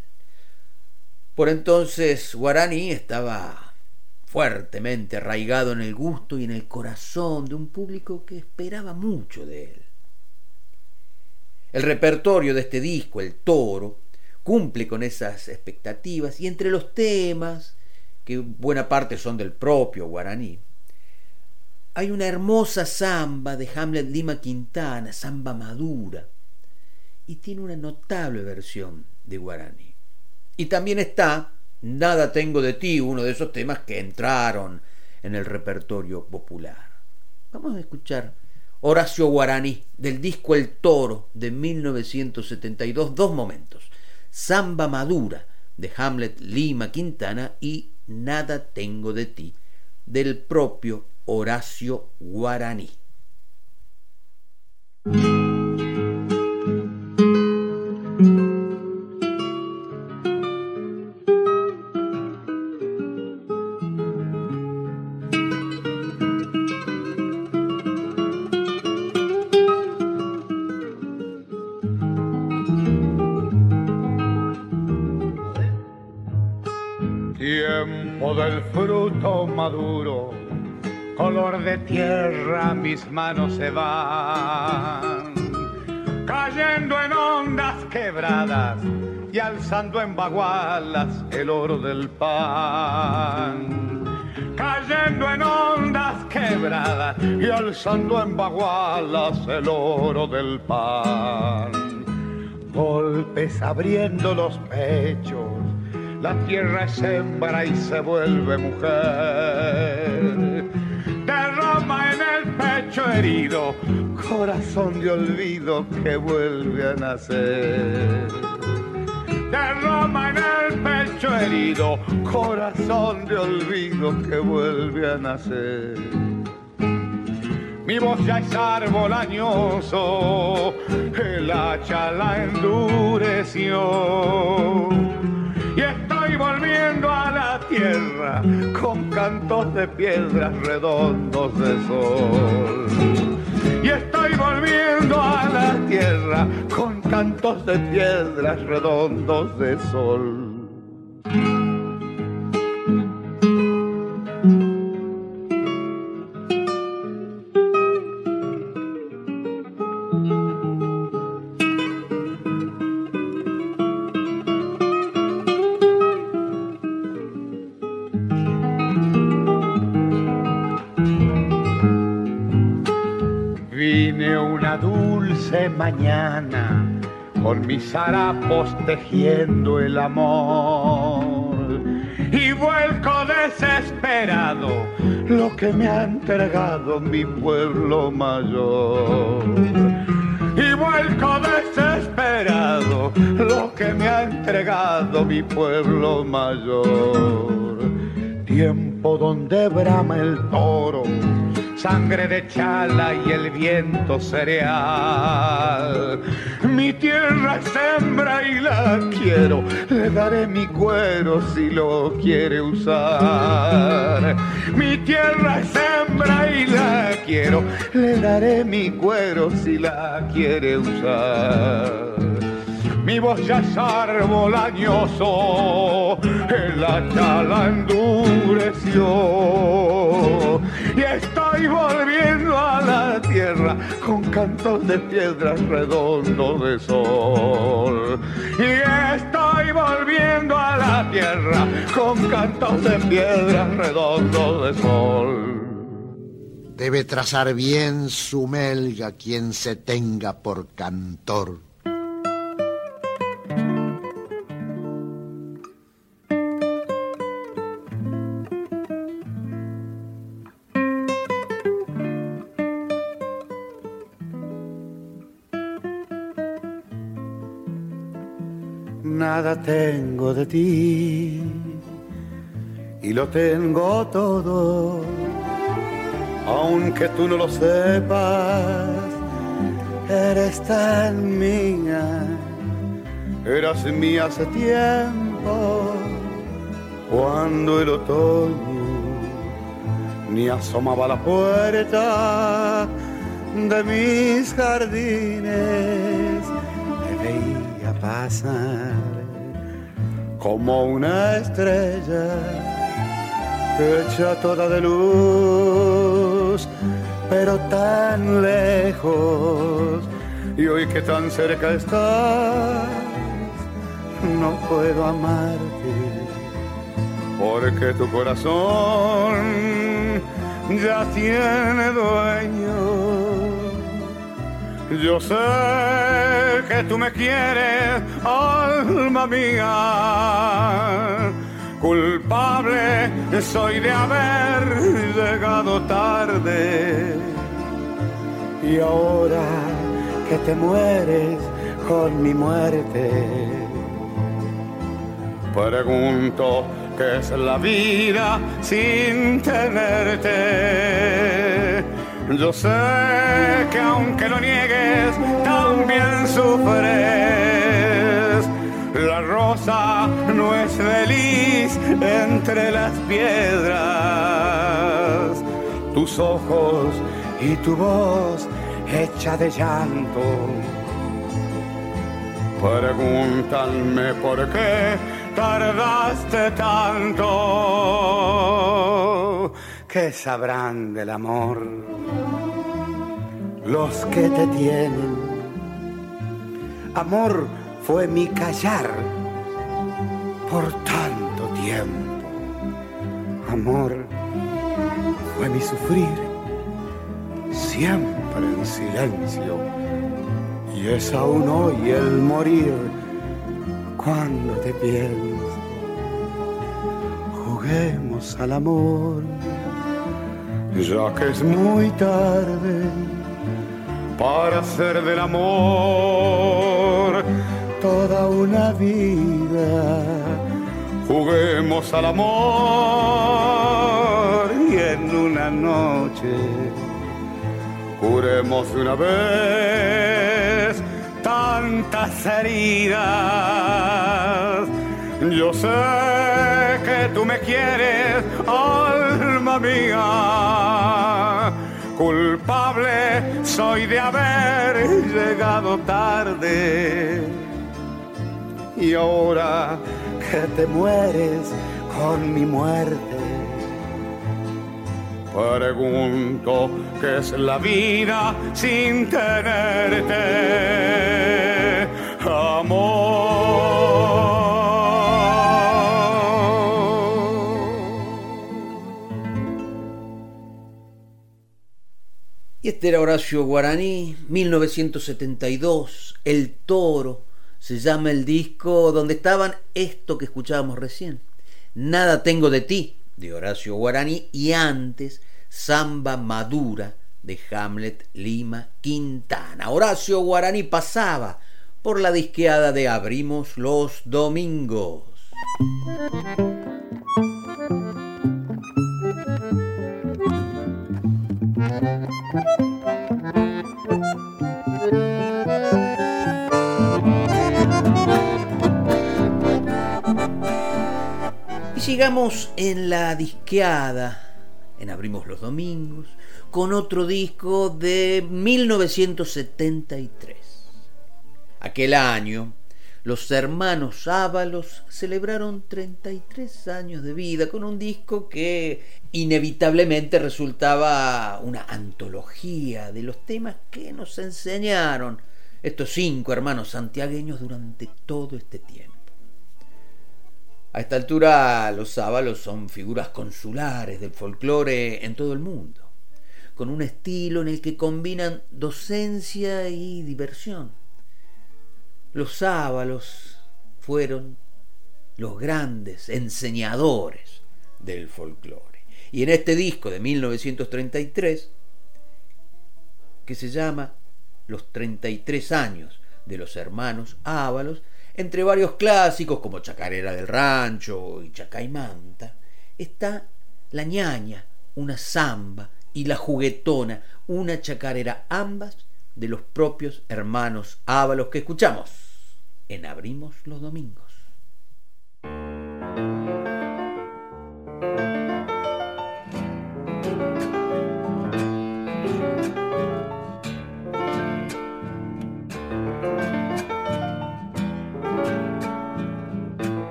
S3: Por entonces Guarani estaba fuertemente arraigado en el gusto y en el corazón de un público que esperaba mucho de él. El repertorio de este disco, El Toro, cumple con esas expectativas y entre los temas, que buena parte son del propio guaraní, hay una hermosa samba de Hamlet Lima Quintana, samba madura, y tiene una notable versión de guaraní. Y también está Nada tengo de ti, uno de esos temas que entraron en el repertorio popular. Vamos a escuchar Horacio Guaraní del disco El Toro de 1972, dos momentos. Samba Madura de Hamlet Lima Quintana y Nada tengo de ti del propio Horacio Guaraní.
S5: Manos se van, cayendo en ondas quebradas y alzando en bagualas el oro del pan. Cayendo en ondas quebradas y alzando en bagualas el oro del pan. Golpes abriendo los pechos, la tierra es hembra y se vuelve mujer. Pecho herido, corazón de olvido que vuelve a nacer derrama en el pecho herido, corazón de olvido que vuelve a nacer. Mi voz ya es árbol añoso, el hacha la endureció. Con cantos de piedras redondos de sol y estoy volviendo a la tierra con cantos de piedras redondos de sol. Mañana con mis harapos tejiendo el amor y vuelco desesperado lo que me ha entregado mi pueblo mayor. Y vuelco desesperado lo que me ha entregado mi pueblo mayor. Tiempo donde brama el toro sangre de chala y el viento cereal. Mi tierra es hembra y la quiero, le daré mi cuero si lo quiere usar. Mi tierra es hembra y la quiero, le daré mi cuero si la quiere usar mi voz ya es árbol añoso, el hacha la endureció. Y estoy volviendo a la tierra con cantos de piedras redondos de sol. Y estoy volviendo a la tierra con cantos de piedras redondos de sol.
S6: Debe trazar bien su melga quien se tenga por cantor
S5: tengo de ti. Y lo tengo todo, aunque tú no lo sepas, eres tan mía, eras mía hace tiempo, cuando el otoño ni asomaba la puerta de mis jardines, te veía pasar como una estrella hecha toda de luz, pero tan lejos. Y hoy que tan cerca estás, no puedo amarte, porque tu corazón ya tiene dueño yo sé que tú me quieres, alma mía. Culpable soy de haber llegado tarde. Y ahora que te mueres con mi muerte, pregunto qué es la vida sin tenerte yo sé que aunque lo niegues, también sufres. La rosa no es feliz entre las piedras. Tus ojos y tu voz hecha de llanto. Pregúntame por qué tardaste tanto ¿qué sabrán del amor? Los que te tienen. Amor fue mi callar por tanto tiempo. Amor fue mi sufrir siempre en silencio. Y es aún hoy el morir cuando te pienso. Juguemos al amor, ya que es muy tarde para hacer del amor toda una vida. Juguemos al amor y en una noche curemos de una vez tantas heridas. Yo sé que tú me quieres, alma mía. Culpable soy de haber llegado tarde. Y ahora que te mueres con mi muerte, pregunto qué es la vida sin tenerte,
S3: Y este era Horacio Guaraní, 1972, El Toro, se llama el disco donde estaban esto que escuchábamos recién. Nada tengo de ti, de Horacio Guaraní, y antes Samba Madura, de Hamlet Lima Quintana. Horacio Guaraní pasaba por la disqueada de Abrimos los Domingos. Y sigamos en la disqueada, en Abrimos los Domingos, con otro disco de 1973. Aquel año, los hermanos Ábalos celebraron 33 años de vida con un disco que inevitablemente resultaba una antología de los temas que nos enseñaron estos cinco hermanos santiagueños durante todo este tiempo. A esta altura los Ábalos son figuras consulares del folclore en todo el mundo, con un estilo en el que combinan docencia y diversión los sábalos fueron los grandes enseñadores del folclore. Y en este disco de 1933, que se llama Los 33 años de los hermanos Ábalos, entre varios clásicos como Chacarera del Rancho y Chacaimanta, está La ñaña, una samba, y La juguetona, una chacarera, ambas de los propios hermanos Ábalos que escuchamos en Abrimos los Domingos.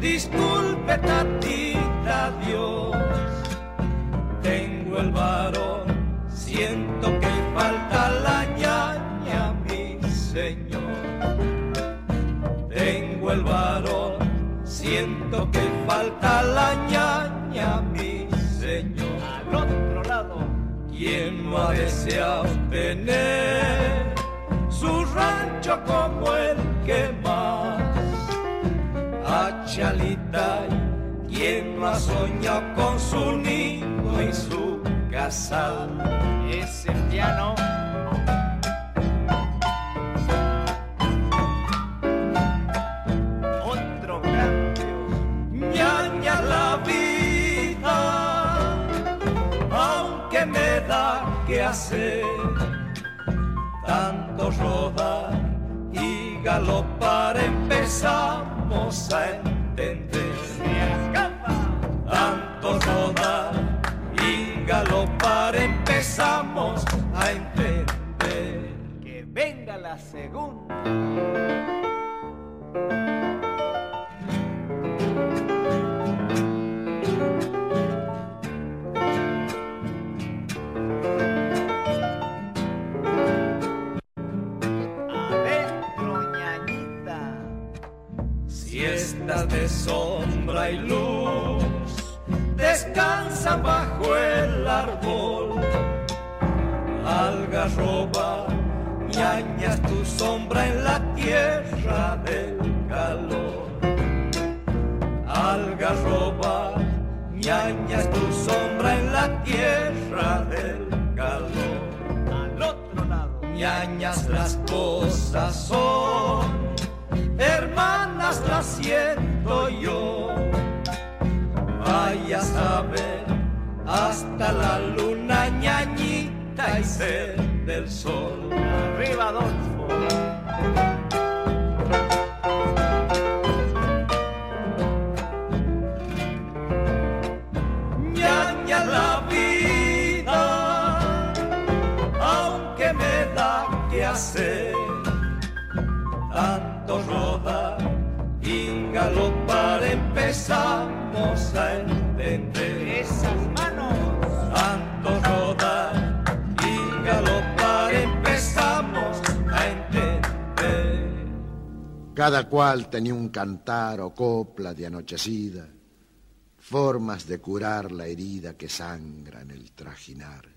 S6: Disculpe, tatita, el varón, siento que falta la ñaña, mi señor. Al otro lado, ¿quién no ha deseado tener su rancho como el que más? A Chalita, ¿quién no ha soñado con su nido y su casa? Ese piano. Que hacer tanto rodar y galopar empezamos a entender. Tanto rodar y galopar empezamos a entender. Que venga la segunda. De sombra y luz descansa bajo el árbol. Algarroba, ñañas tu sombra en la tierra del calor. Algarroba, ñañas tu sombra en la tierra del calor. Al otro lado, ñañas las cosas son hermanas las siento yo. Vaya a saber hasta la luna ñañita y ser del sol. Arriba Adolfo.
S7: Cada cual tenía un cantar o copla de anochecida, formas de curar la herida que sangra en el trajinar.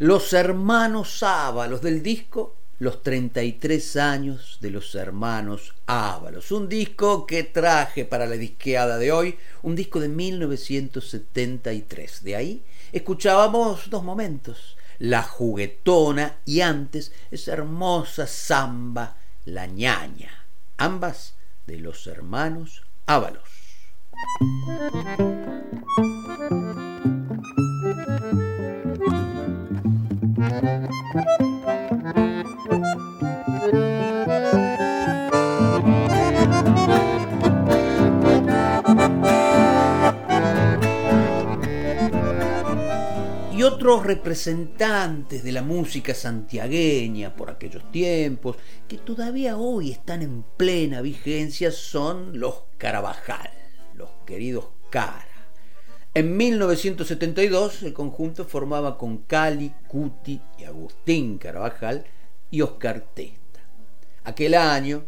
S3: Los hermanos Ábalos del disco los 33 años de los hermanos Ábalos. Un disco que traje para la disqueada de hoy, un disco de 1973. De ahí escuchábamos dos momentos, La juguetona y antes esa hermosa samba, La ñaña, ambas de los hermanos Ábalos. Y otros representantes de la música santiagueña por aquellos tiempos, que todavía hoy están en plena vigencia, son los Carabajal, los queridos Cara. En 1972 el conjunto formaba con Cali, Cuti y Agustín Carabajal y Oscar Testa. Aquel año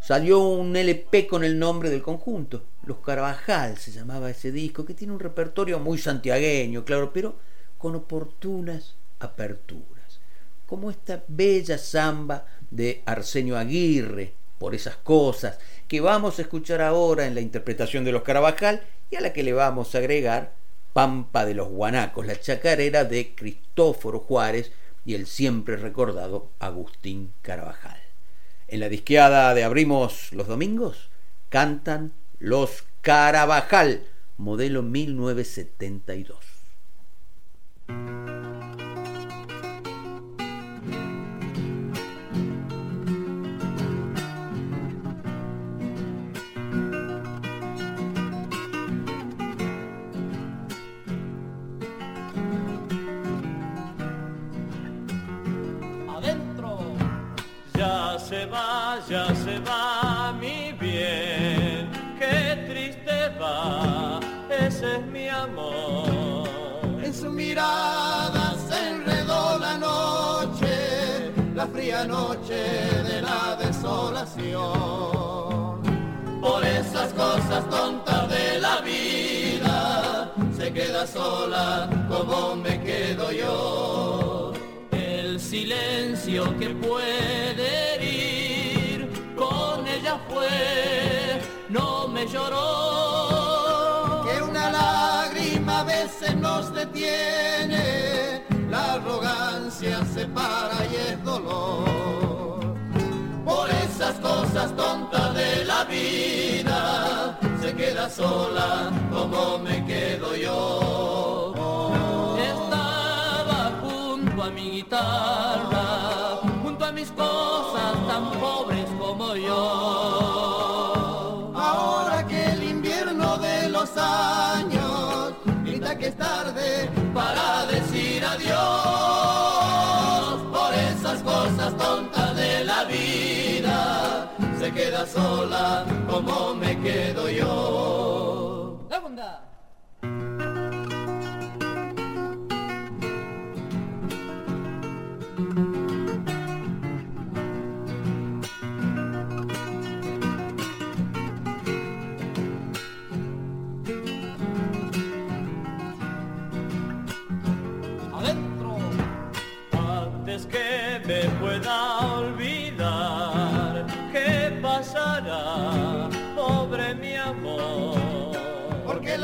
S3: salió un LP con el nombre del conjunto, Los Carvajal se llamaba ese disco, que tiene un repertorio muy santiagueño, claro, pero con oportunas aperturas, como esta bella samba de Arsenio Aguirre, por esas cosas, que vamos a escuchar ahora en la interpretación de los Carvajal y a la que le vamos a agregar Pampa de los Guanacos, la chacarera de Cristóforo Juárez y el siempre recordado Agustín Carvajal. En la disqueada de Abrimos los Domingos cantan los Carabajal, modelo 1972.
S7: Va, ya se va mi bien, qué triste va, ese es mi amor.
S8: En su mirada se enredó la noche, la fría noche de la desolación. Por esas cosas tontas de la vida, se queda sola como me quedo yo.
S7: El silencio que puede fue, no me lloró.
S8: Que una lágrima a veces nos detiene, la arrogancia se para y es dolor. Por esas cosas tontas de la vida, se queda sola como me quedo yo.
S7: Estaba junto a mi guitarra, junto a mis cosas tan pobres yo.
S8: años, grita que es tarde para decir adiós por esas cosas tontas de la vida. Se queda sola como me quedo yo.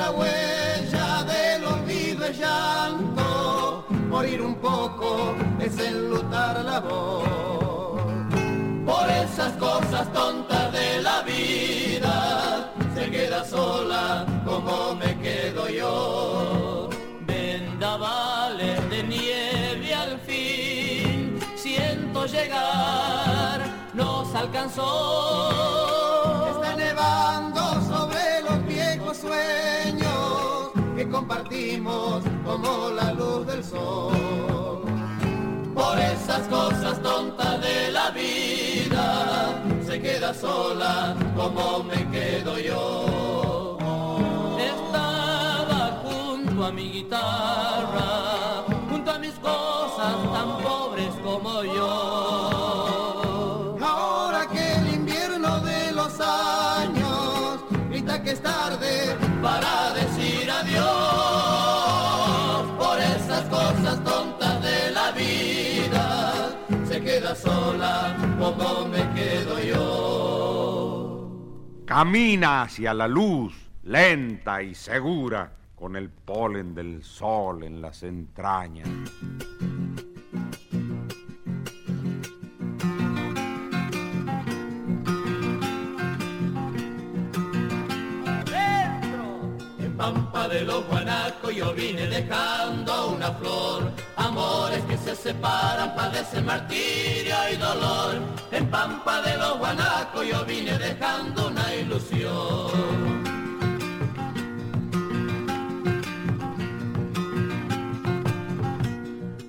S8: La huella del olvido es llanto, morir un poco es enlutar la voz. Por esas cosas tontas de la vida, se queda sola como me quedo yo.
S7: Vendavales de nieve al fin, siento llegar, nos alcanzó.
S8: Está nevando compartimos como la luz del sol. Por esas cosas tontas de la vida, se queda sola como me quedo yo.
S7: Estaba junto a mi guitarra, junto a mis cosas tan pobres como yo.
S8: Ahora que el invierno de los años grita que es tarde queda sola como me quedo yo.
S9: Camina hacia la luz, lenta y segura, con el polen del sol en las entrañas.
S8: En Pampa de los Guanacos yo vine dejando una flor, amores que se separan padecen martirio y dolor. En Pampa de los Guanacos yo vine dejando una ilusión.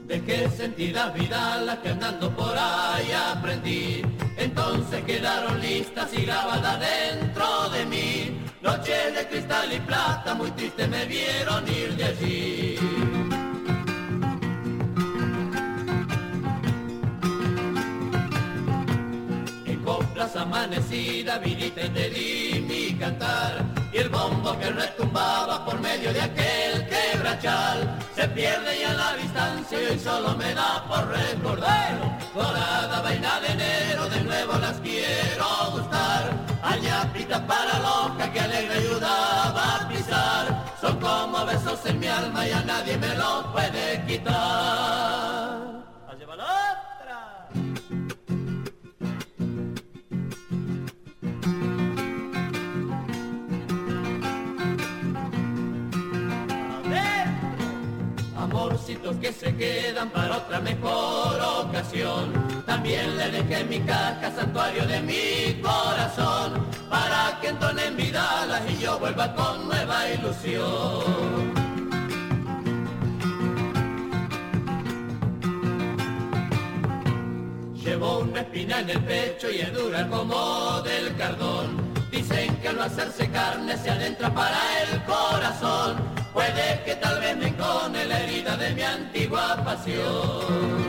S8: de que sentí la vida la que andando por ahí aprendí. Entonces quedaron listas y grabadas dentro de mí. Noches de cristal y plata muy tristes me vieron ir de allí. Amanecida viniste y te di mi cantar. Y el bombo que retumbaba por medio de aquel quebrachal. Se pierde ya la distancia y hoy solo me da por recordar. Dorada vaina de enero de nuevo las quiero gustar. Añapita para loca que alegre ayudaba a pisar. Son como besos en mi alma y a nadie me lo puede quitar que se quedan para otra mejor ocasión. También le dejé mi caja, santuario de mi corazón, para que entonen vidalas y yo vuelva con nueva ilusión. Llevo una espina en el pecho y es dura como del cardón. Dicen que al no hacerse carne se adentra para el corazón Puede que tal vez me encone la herida de mi antigua pasión.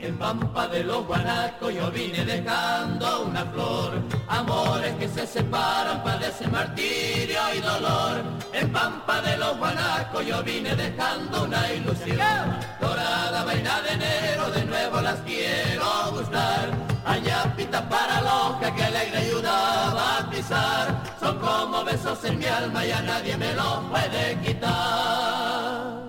S8: En Pampa de los Guanacos yo vine dejando una flor. Amores que se separan padecen martirio y dolor. En Pampa de los Guanacos yo vine dejando una ilusión. Dorada vaina de enero, de nuevo las quiero gustar pita para loca que alegre ayudaba a pisar. Son como besos en mi alma y a nadie me lo puede quitar.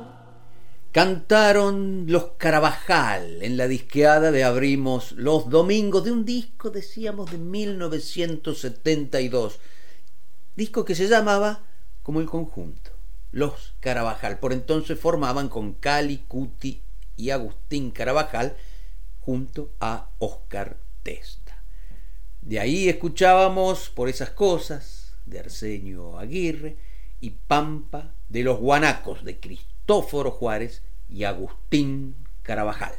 S3: Cantaron los Carabajal en la disqueada de Abrimos los Domingos de un disco, decíamos, de 1972. Disco que se llamaba como el conjunto, Los Carabajal. Por entonces formaban con Cali, Cuti y Agustín Carabajal junto a Oscar de ahí escuchábamos por esas cosas de Arsenio Aguirre y Pampa de los Guanacos de Cristóforo Juárez y Agustín Carabajal.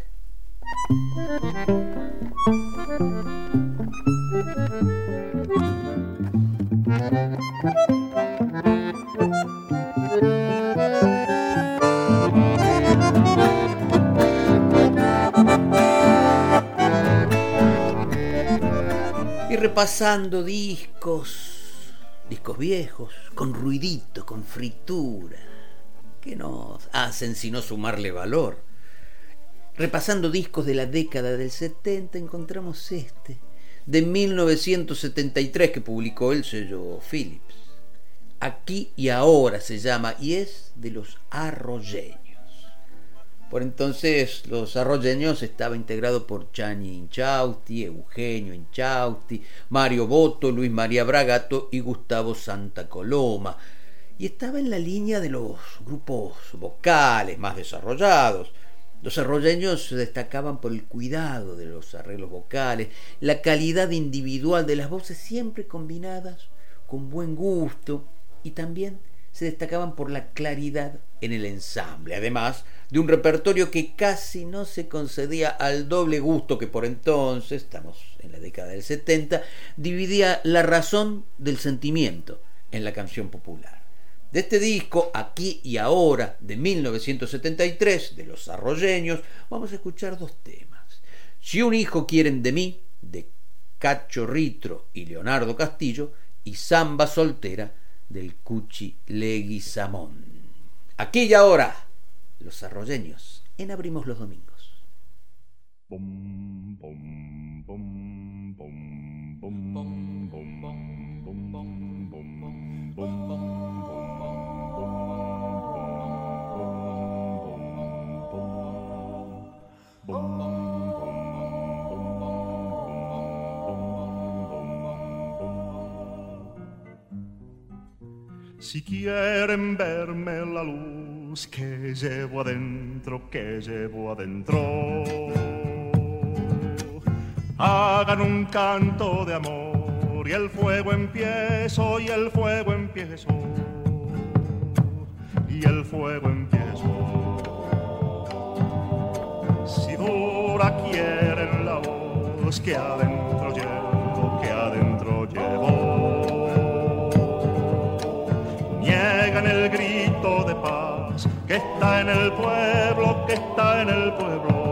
S3: Repasando discos, discos viejos, con ruidito, con fritura, que no hacen sino sumarle valor. Repasando discos de la década del 70 encontramos este, de 1973 que publicó el sello Philips. Aquí y ahora se llama y es de los arroyeños. Por entonces los arroyeños estaba integrado por Chani Inchausti, Eugenio Inchausti, Mario Boto, Luis María Bragato y Gustavo Santa Coloma. Y estaba en la línea de los grupos vocales más desarrollados. Los arroyeños se destacaban por el cuidado de los arreglos vocales, la calidad individual de las voces siempre combinadas con buen gusto y también se destacaban por la claridad en el ensamble. Además, de un repertorio que casi no se concedía al doble gusto que por entonces, estamos en la década del 70, dividía la razón del sentimiento en la canción popular. De este disco, Aquí y Ahora, de 1973, de los arroyeños, vamos a escuchar dos temas. Si un hijo quieren de mí, de Cacho Ritro y Leonardo Castillo, y Samba Soltera, del Cuchi Leguizamón. Aquí y ahora los arroyeños, en Abrimos los Domingos.
S10: Si quieren verme la luz que llevo adentro, que llevo adentro. Hagan un canto de amor y el fuego empiezo y el fuego empiezo y el fuego empiezo. Si dura quieren la voz que adentro que está en el pueblo, que está en el pueblo.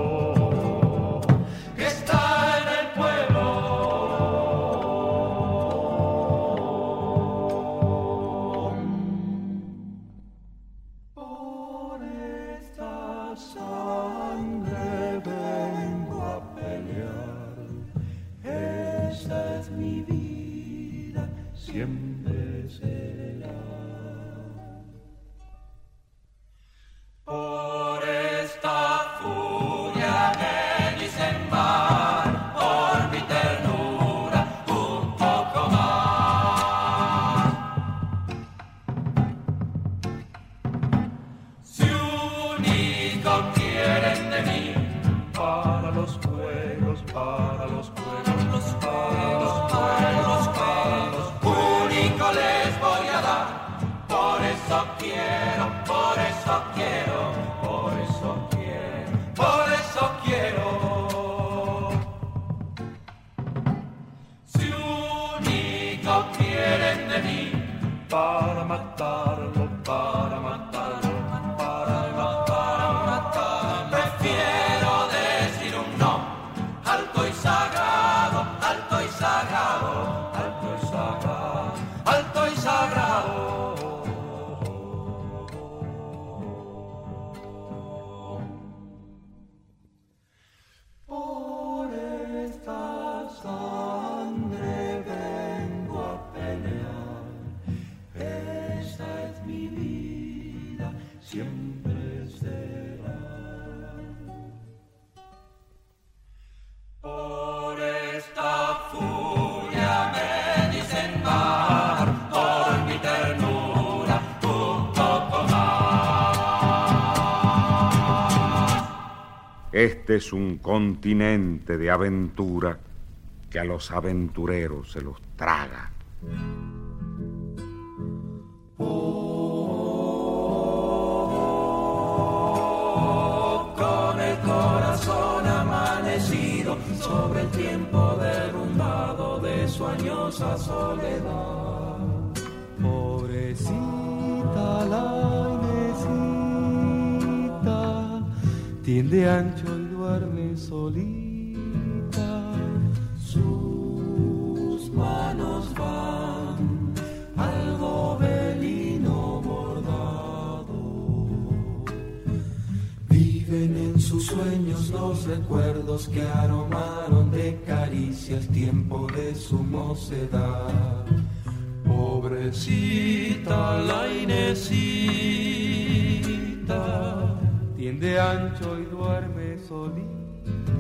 S11: Es un
S9: continente de aventura que a los aventureros se los traga.
S11: Con el corazón amanecido sobre el tiempo derrumbado de su añosa soledad. mocedad.
S12: Pobrecita la Inesita, tiende ancho y duerme solita.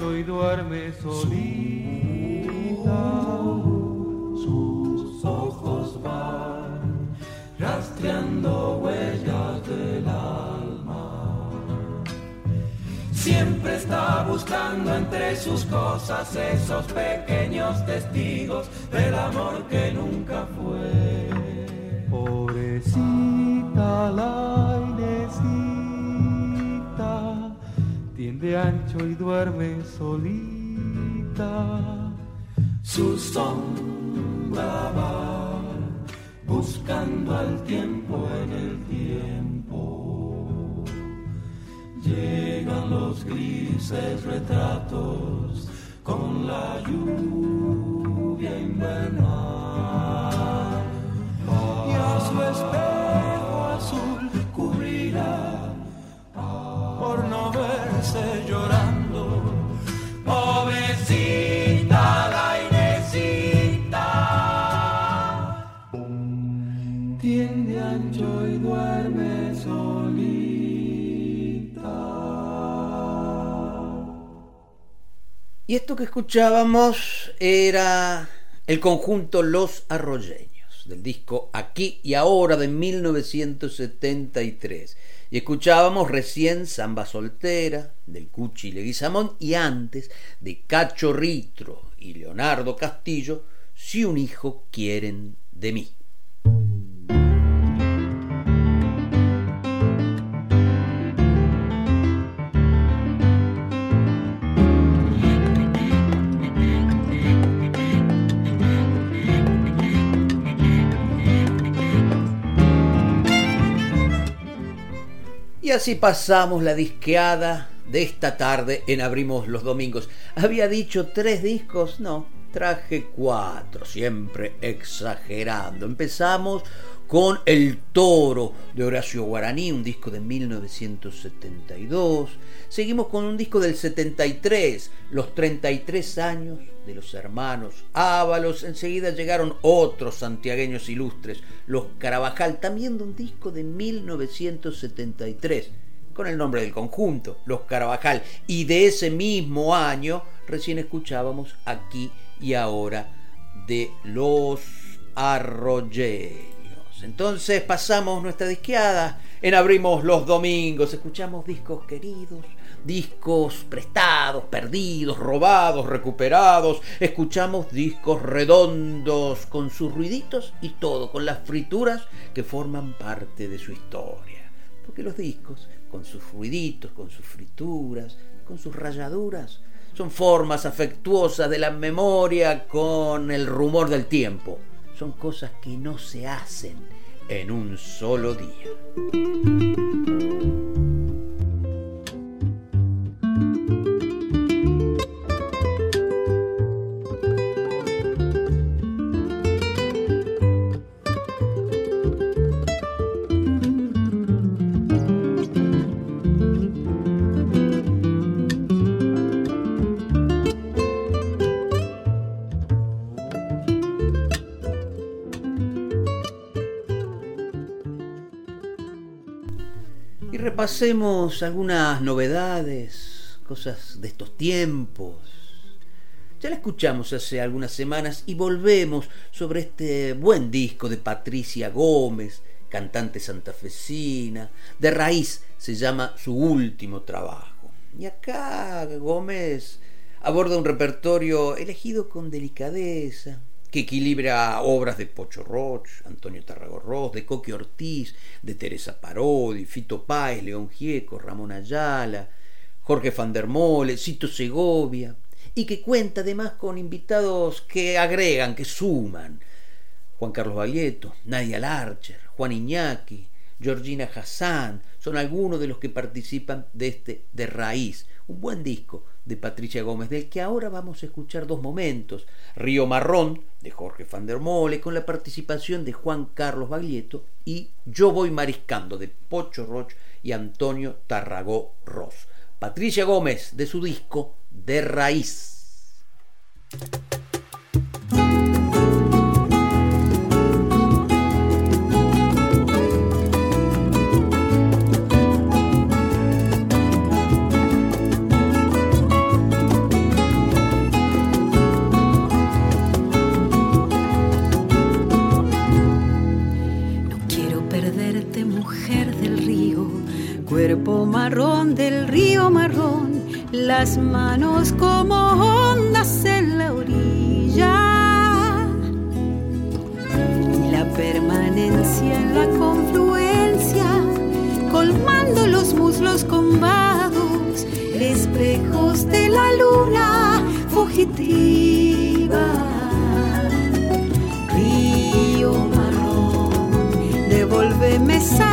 S11: borracho y
S12: duerme solita.
S11: Sus ojos van rastreando huellas del alma. Siempre está buscando entre sus cosas esos pequeños testigos del amor que nunca
S12: y duerme solita.
S11: Su sombra va buscando al tiempo en el tiempo. Llegan los grises retratos con la lluvia invernal. Y
S3: esto que escuchábamos era el conjunto Los Arroyeños, del disco Aquí y Ahora de 1973. Y escuchábamos recién Samba Soltera, del Cuchi Leguizamón, y antes de Cacho Ritro y Leonardo Castillo, Si un hijo quieren de mí. Y así pasamos la disqueada de esta tarde en Abrimos los Domingos. Había dicho tres discos, no, traje cuatro, siempre exagerando. Empezamos con El Toro de Horacio Guaraní, un disco de 1972. Seguimos con un disco del 73, Los 33 años de los hermanos Ábalos. Enseguida llegaron otros santiagueños ilustres, Los Carabajal, también de un disco de 1973 con el nombre del conjunto, Los Carabajal. Y de ese mismo año recién escuchábamos aquí y ahora de Los Arroyeros. Entonces pasamos nuestra disqueada en Abrimos los Domingos, escuchamos discos queridos, discos prestados, perdidos, robados, recuperados, escuchamos discos redondos con sus ruiditos y todo, con las frituras que forman parte de su historia. Porque los discos, con sus ruiditos, con sus frituras, con sus rayaduras, son formas afectuosas de la memoria con el rumor del tiempo. Son cosas que no se hacen en un solo día. Repasemos algunas novedades, cosas de estos tiempos. Ya la escuchamos hace algunas semanas y volvemos sobre este buen disco de Patricia Gómez, cantante santafesina. De raíz se llama su último trabajo. Y acá Gómez aborda un repertorio elegido con delicadeza, que equilibra obras de Pocho Roch, Antonio Tarragorros, de Coque Ortiz, de Teresa Parodi, Fito Páez, León Gieco, Ramón Ayala, Jorge van der Mole, Cito Segovia, y que cuenta además con invitados que agregan, que suman. Juan Carlos Baglietto, Nadia Larcher, Juan Iñaki, Georgina Hassan, son algunos de los que participan de este De Raíz, un buen disco de Patricia Gómez, del que ahora vamos a escuchar dos momentos. Río Marrón, de Jorge van der Mole, con la participación de Juan Carlos Baglietto, y Yo voy mariscando, de Pocho Roch y Antonio Tarragó Ross. Patricia Gómez, de su disco De Raíz.
S13: Del río marrón, las manos como ondas en la orilla. La permanencia en la confluencia, colmando los muslos con vados, espejos de la luna fugitiva. Río marrón, devuélveme sangre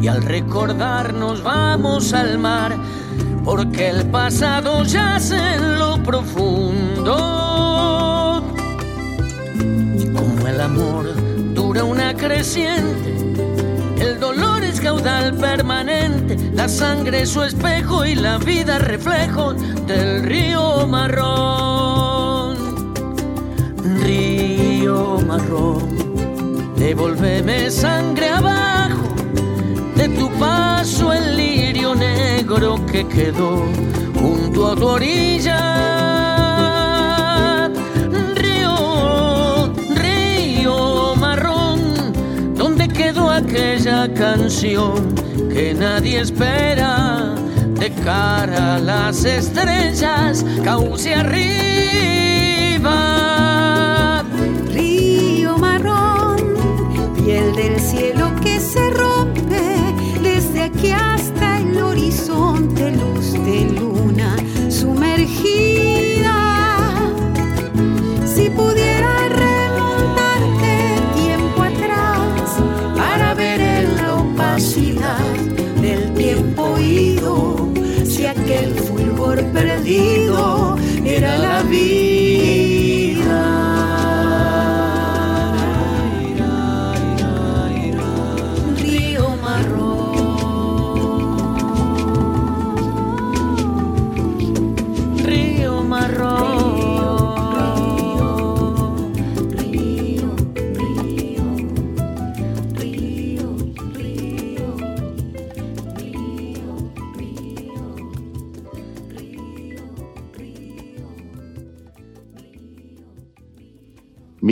S14: y al recordarnos vamos al mar porque el pasado yace en lo profundo. Y como el amor dura una creciente, el dolor es caudal permanente, la sangre es su espejo y la vida reflejo del río marrón. Río marrón, devuélveme sangre abajo de tu paso el lirio negro que quedó junto a tu orilla. Río, río marrón, donde quedó aquella canción que nadie espera de cara a las estrellas, cauce arriba.
S15: Del cielo que se que hasta el horizonte luz de luna sumergida. Si pudiera remontarte tiempo atrás para ver en la opacidad del tiempo ido, si aquel fulgor perdido era la vida.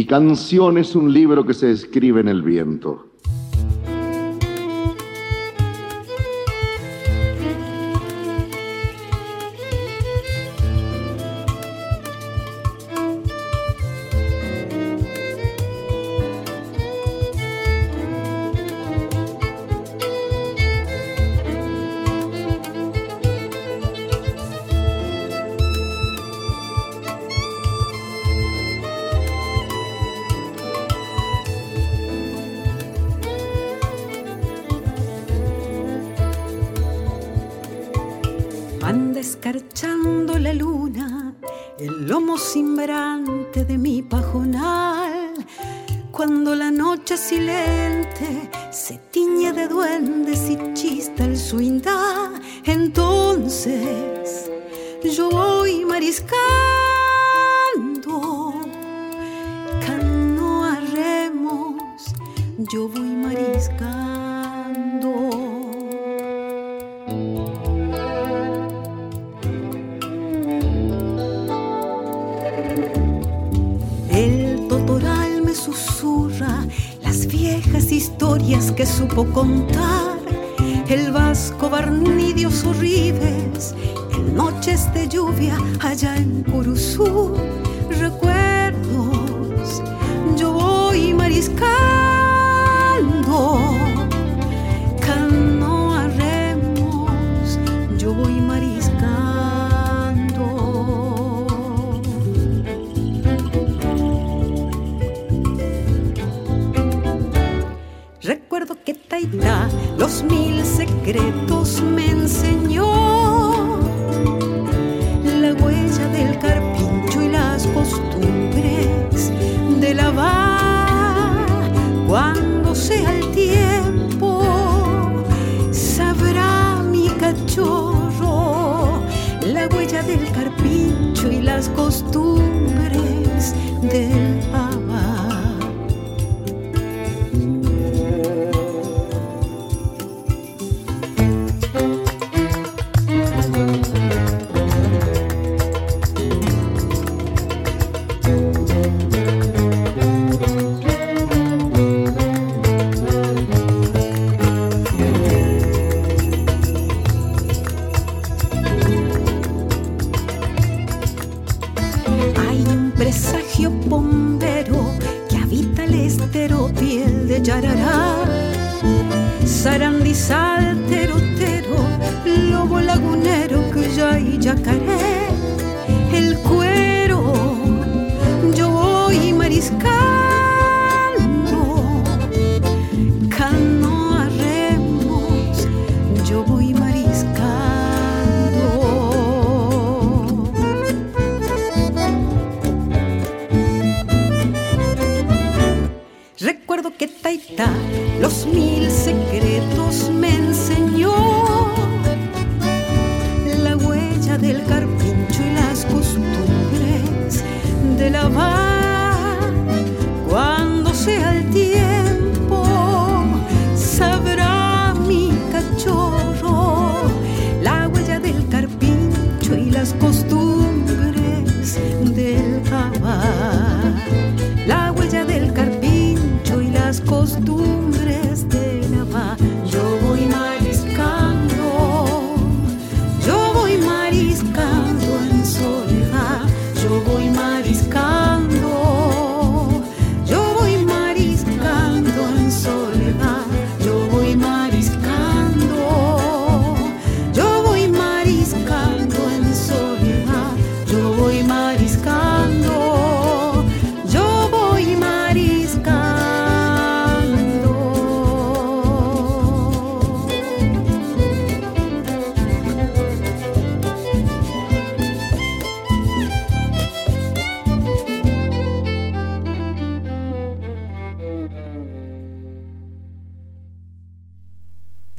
S13: Mi canción es un libro que se escribe en el viento.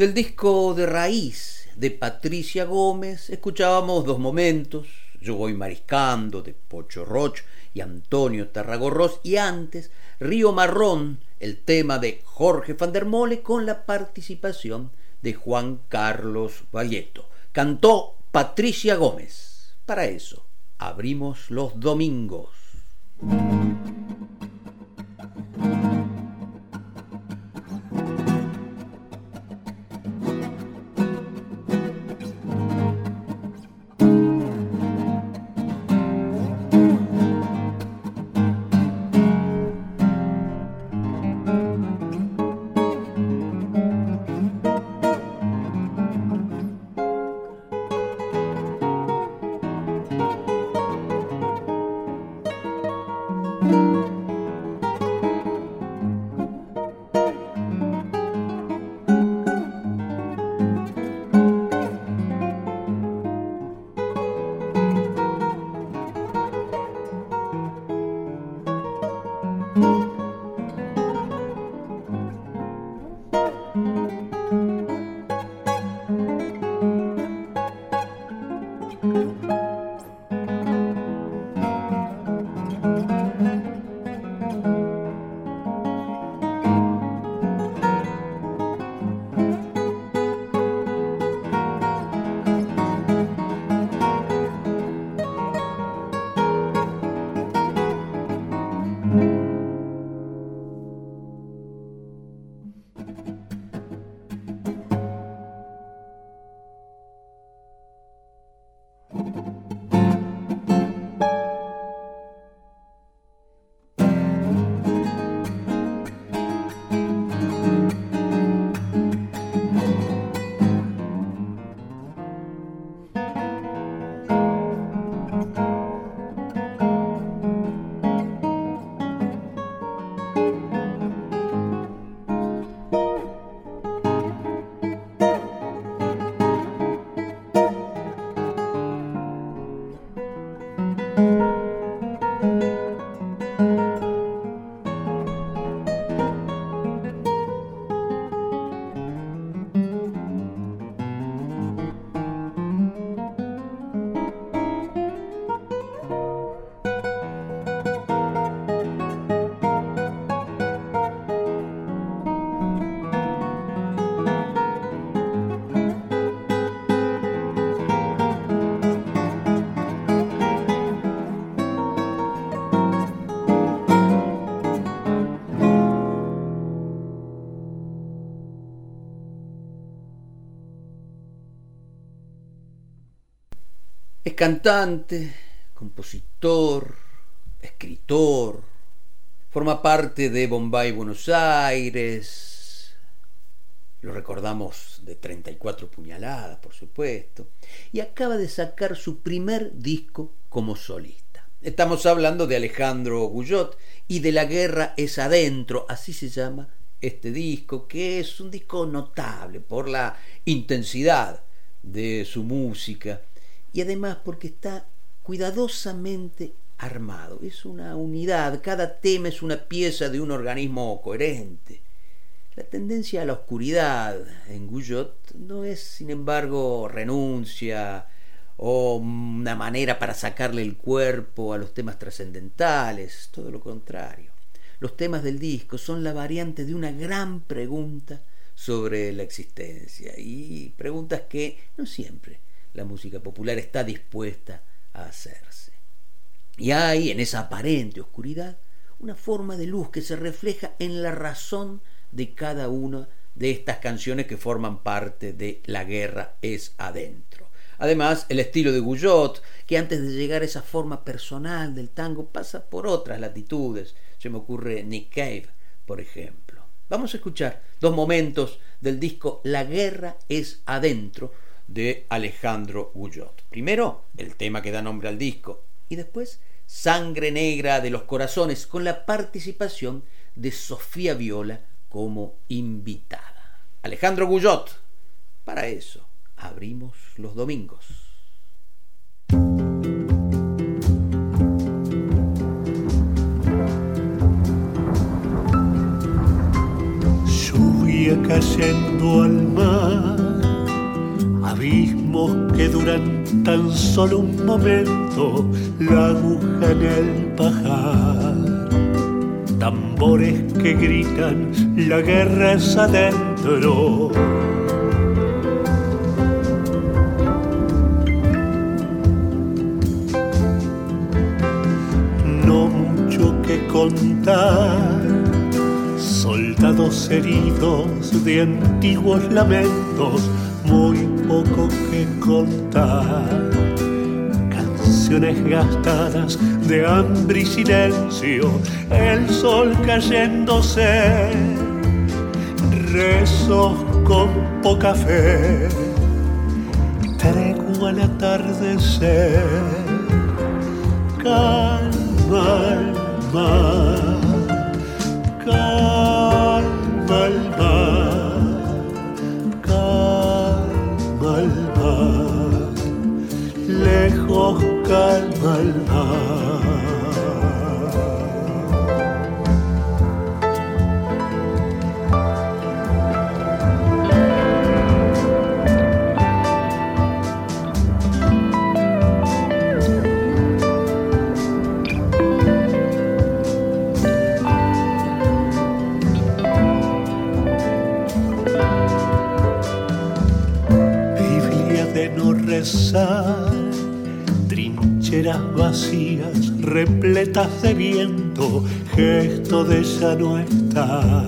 S15: Del
S3: disco de raíz de Patricia Gómez escuchábamos dos momentos, Yo voy mariscando de Pocho Roch y Antonio Tarragorros y antes Río Marrón, el tema de Jorge van der Mole con la participación de Juan Carlos Valleto. Cantó Patricia Gómez. Para eso, abrimos los domingos. Cantante, compositor, escritor, forma parte de Bombay, Buenos Aires, lo recordamos de 34 puñaladas, por supuesto, y acaba de sacar su primer disco como solista. Estamos hablando de Alejandro Guyot y de La Guerra es Adentro, así se llama este disco, que es un disco notable por la intensidad de su música y además porque está cuidadosamente armado. Es una unidad, cada tema es una pieza de un organismo coherente. La tendencia a la oscuridad en Guyot no es, sin embargo, renuncia o una manera para sacarle el cuerpo a los temas trascendentales, todo lo contrario. Los temas del disco son la variante de una gran pregunta sobre la existencia y preguntas que no siempre la música popular está dispuesta a hacerse. Y hay en esa aparente oscuridad una forma de luz que se refleja en la razón de cada una de estas canciones que forman parte de La guerra es adentro. Además, el estilo de Guyot, que antes de llegar a esa forma personal del tango pasa por otras latitudes. Se me ocurre Nick Cave, por ejemplo. Vamos a escuchar dos momentos del disco La guerra es adentro de Alejandro Guyot. Primero, el tema que da nombre al disco y después Sangre Negra de los Corazones con la participación de Sofía Viola como invitada. Alejandro Guyot, para eso abrimos los domingos.
S16: Lluvia cayendo al que duran tan solo un momento, la aguja en el pajar. Tambores que gritan, la guerra es adentro. No mucho que contar, soldados heridos de antiguos lamentos, poco que contar. Canciones gastadas de hambre y silencio, el sol cayéndose, rezos con poca fe, tregua al atardecer, calma al mar calma el mar, lejos calma el mar. Trincheras vacías, repletas de viento, gesto de ya no estar.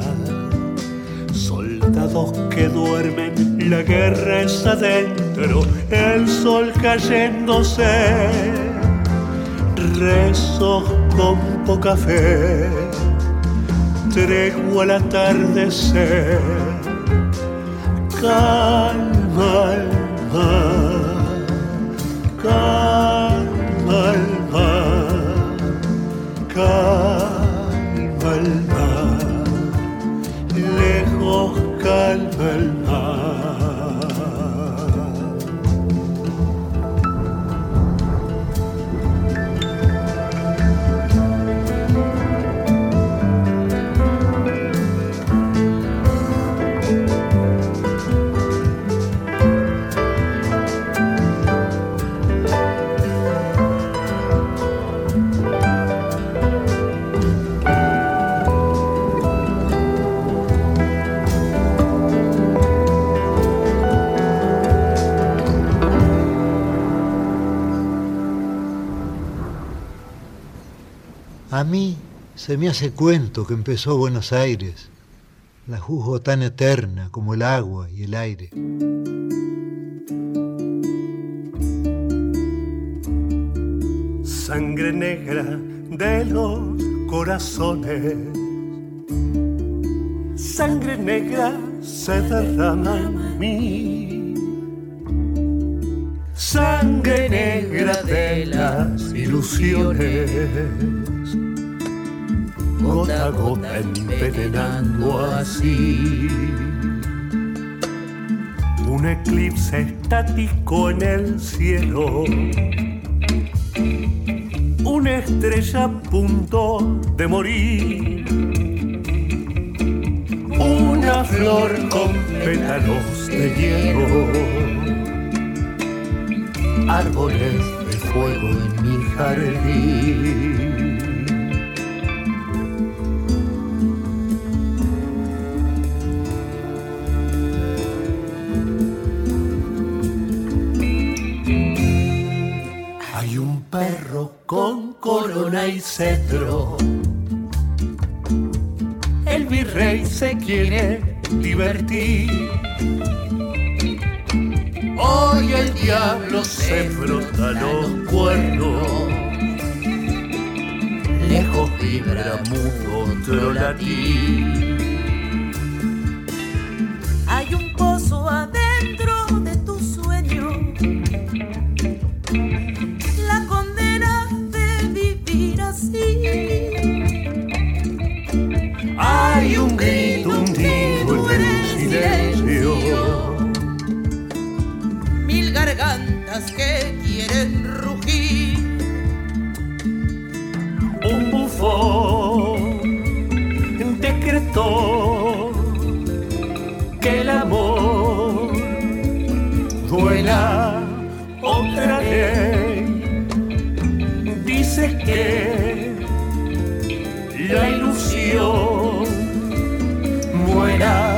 S16: Soldados que duermen, la guerra es adentro, el sol cayéndose, rezos con poca fe, tregua al atardecer. Calma mar, calma el calma lejos calma.
S17: A mí se me hace cuento que empezó Buenos Aires. La juzgo tan eterna como el agua y el aire.
S16: Sangre negra de los corazones. Sangre negra se derrama en mí. Sangre negra de las ilusiones. Gota a gota envenenando así un eclipse estático en el cielo. Una estrella a punto de morir. Una flor con pétalos de hielo. Árboles de fuego en mi jardín. con corona y cetro. El virrey se quiere divertir. Hoy el diablo se frota los cuernos. Lejos vibra mudo otro latir.
S15: Hay un pozo adentro que quieren rugir.
S16: Un bufón decretó que el amor duela otra ley. Dice que la ilusión muera.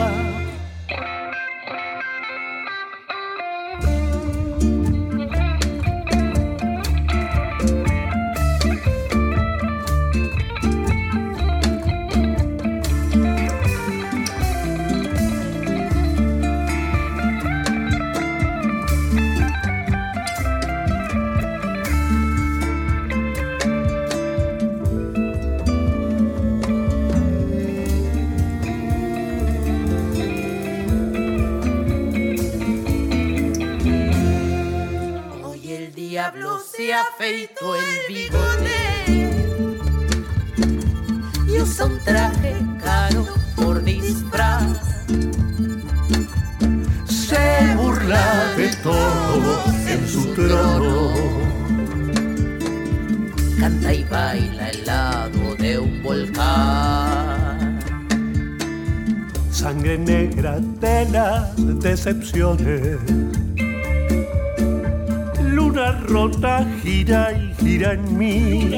S15: Afeitó el bigote y usa un traje caro por disfraz.
S16: se burla de todo en su trono.
S14: Canta y baila al lado de un volcán.
S16: Sangre negra de las decepciones. Luna rota gira y gira en mí.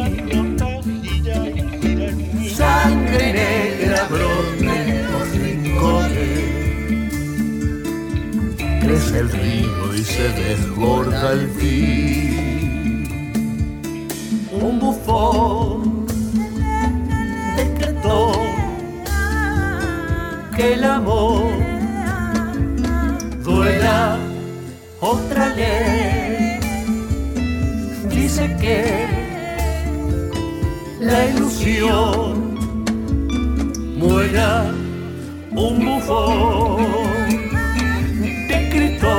S16: Sangre negra brota en los rincones. Crece el río y se desborda al fin. Un bufón decretó que el amor duela otra ley. Dice que la ilusión muera un bufón decretó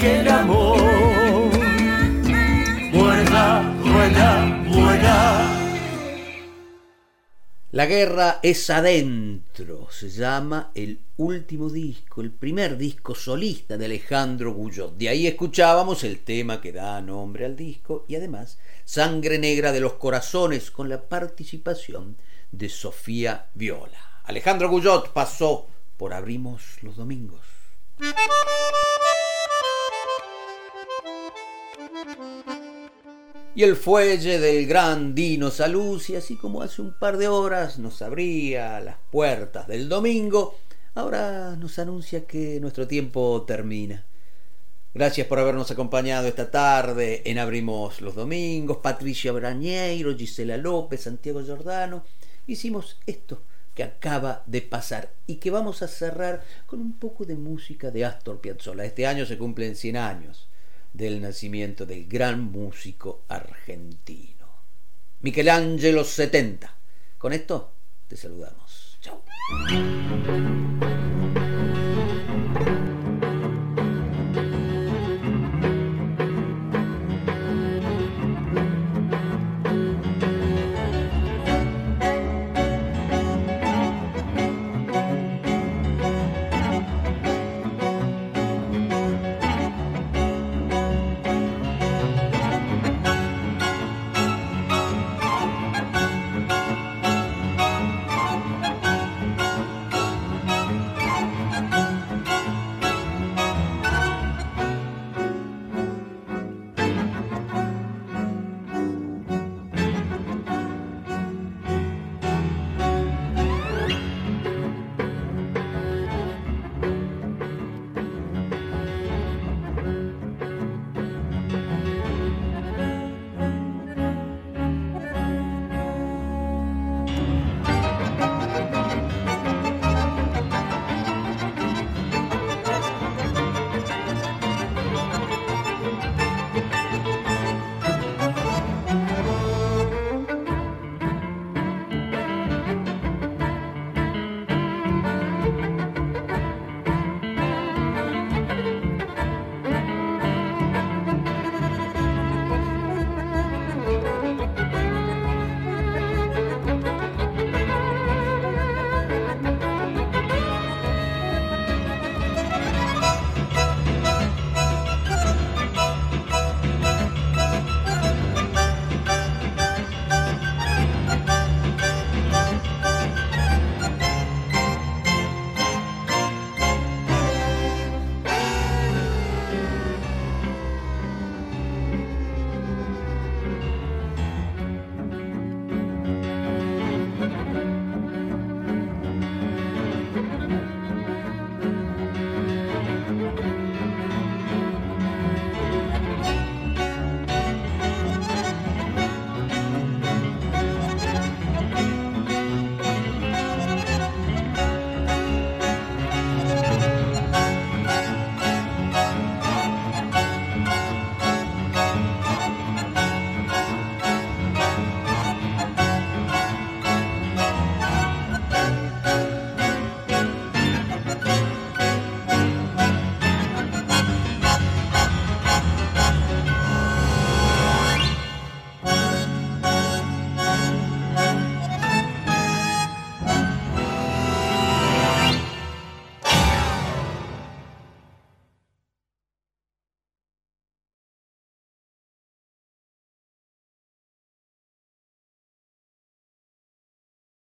S16: que el amor muera, muera, muera.
S3: La guerra es adentro, se llama el último disco, el primer disco solista de Alejandro Guyot. De ahí escuchábamos el tema que da nombre al disco y además Sangre Negra de los Corazones con la participación de Sofía Viola. Alejandro Guyot pasó por Abrimos los Domingos. Y el fuelle del gran Dino Saluzzi, así como hace un par de horas nos abría las puertas del domingo, ahora nos anuncia que nuestro tiempo termina. Gracias por habernos acompañado esta tarde en Abrimos los Domingos, Patricia Brañeiro, Gisela López, Santiago Giordano. Hicimos esto que acaba de pasar y que vamos a cerrar con un poco de música de Astor Piazzolla. Este año se cumplen 100 años del nacimiento del gran músico argentino. Michelangelo 70. Con esto te saludamos. Chao.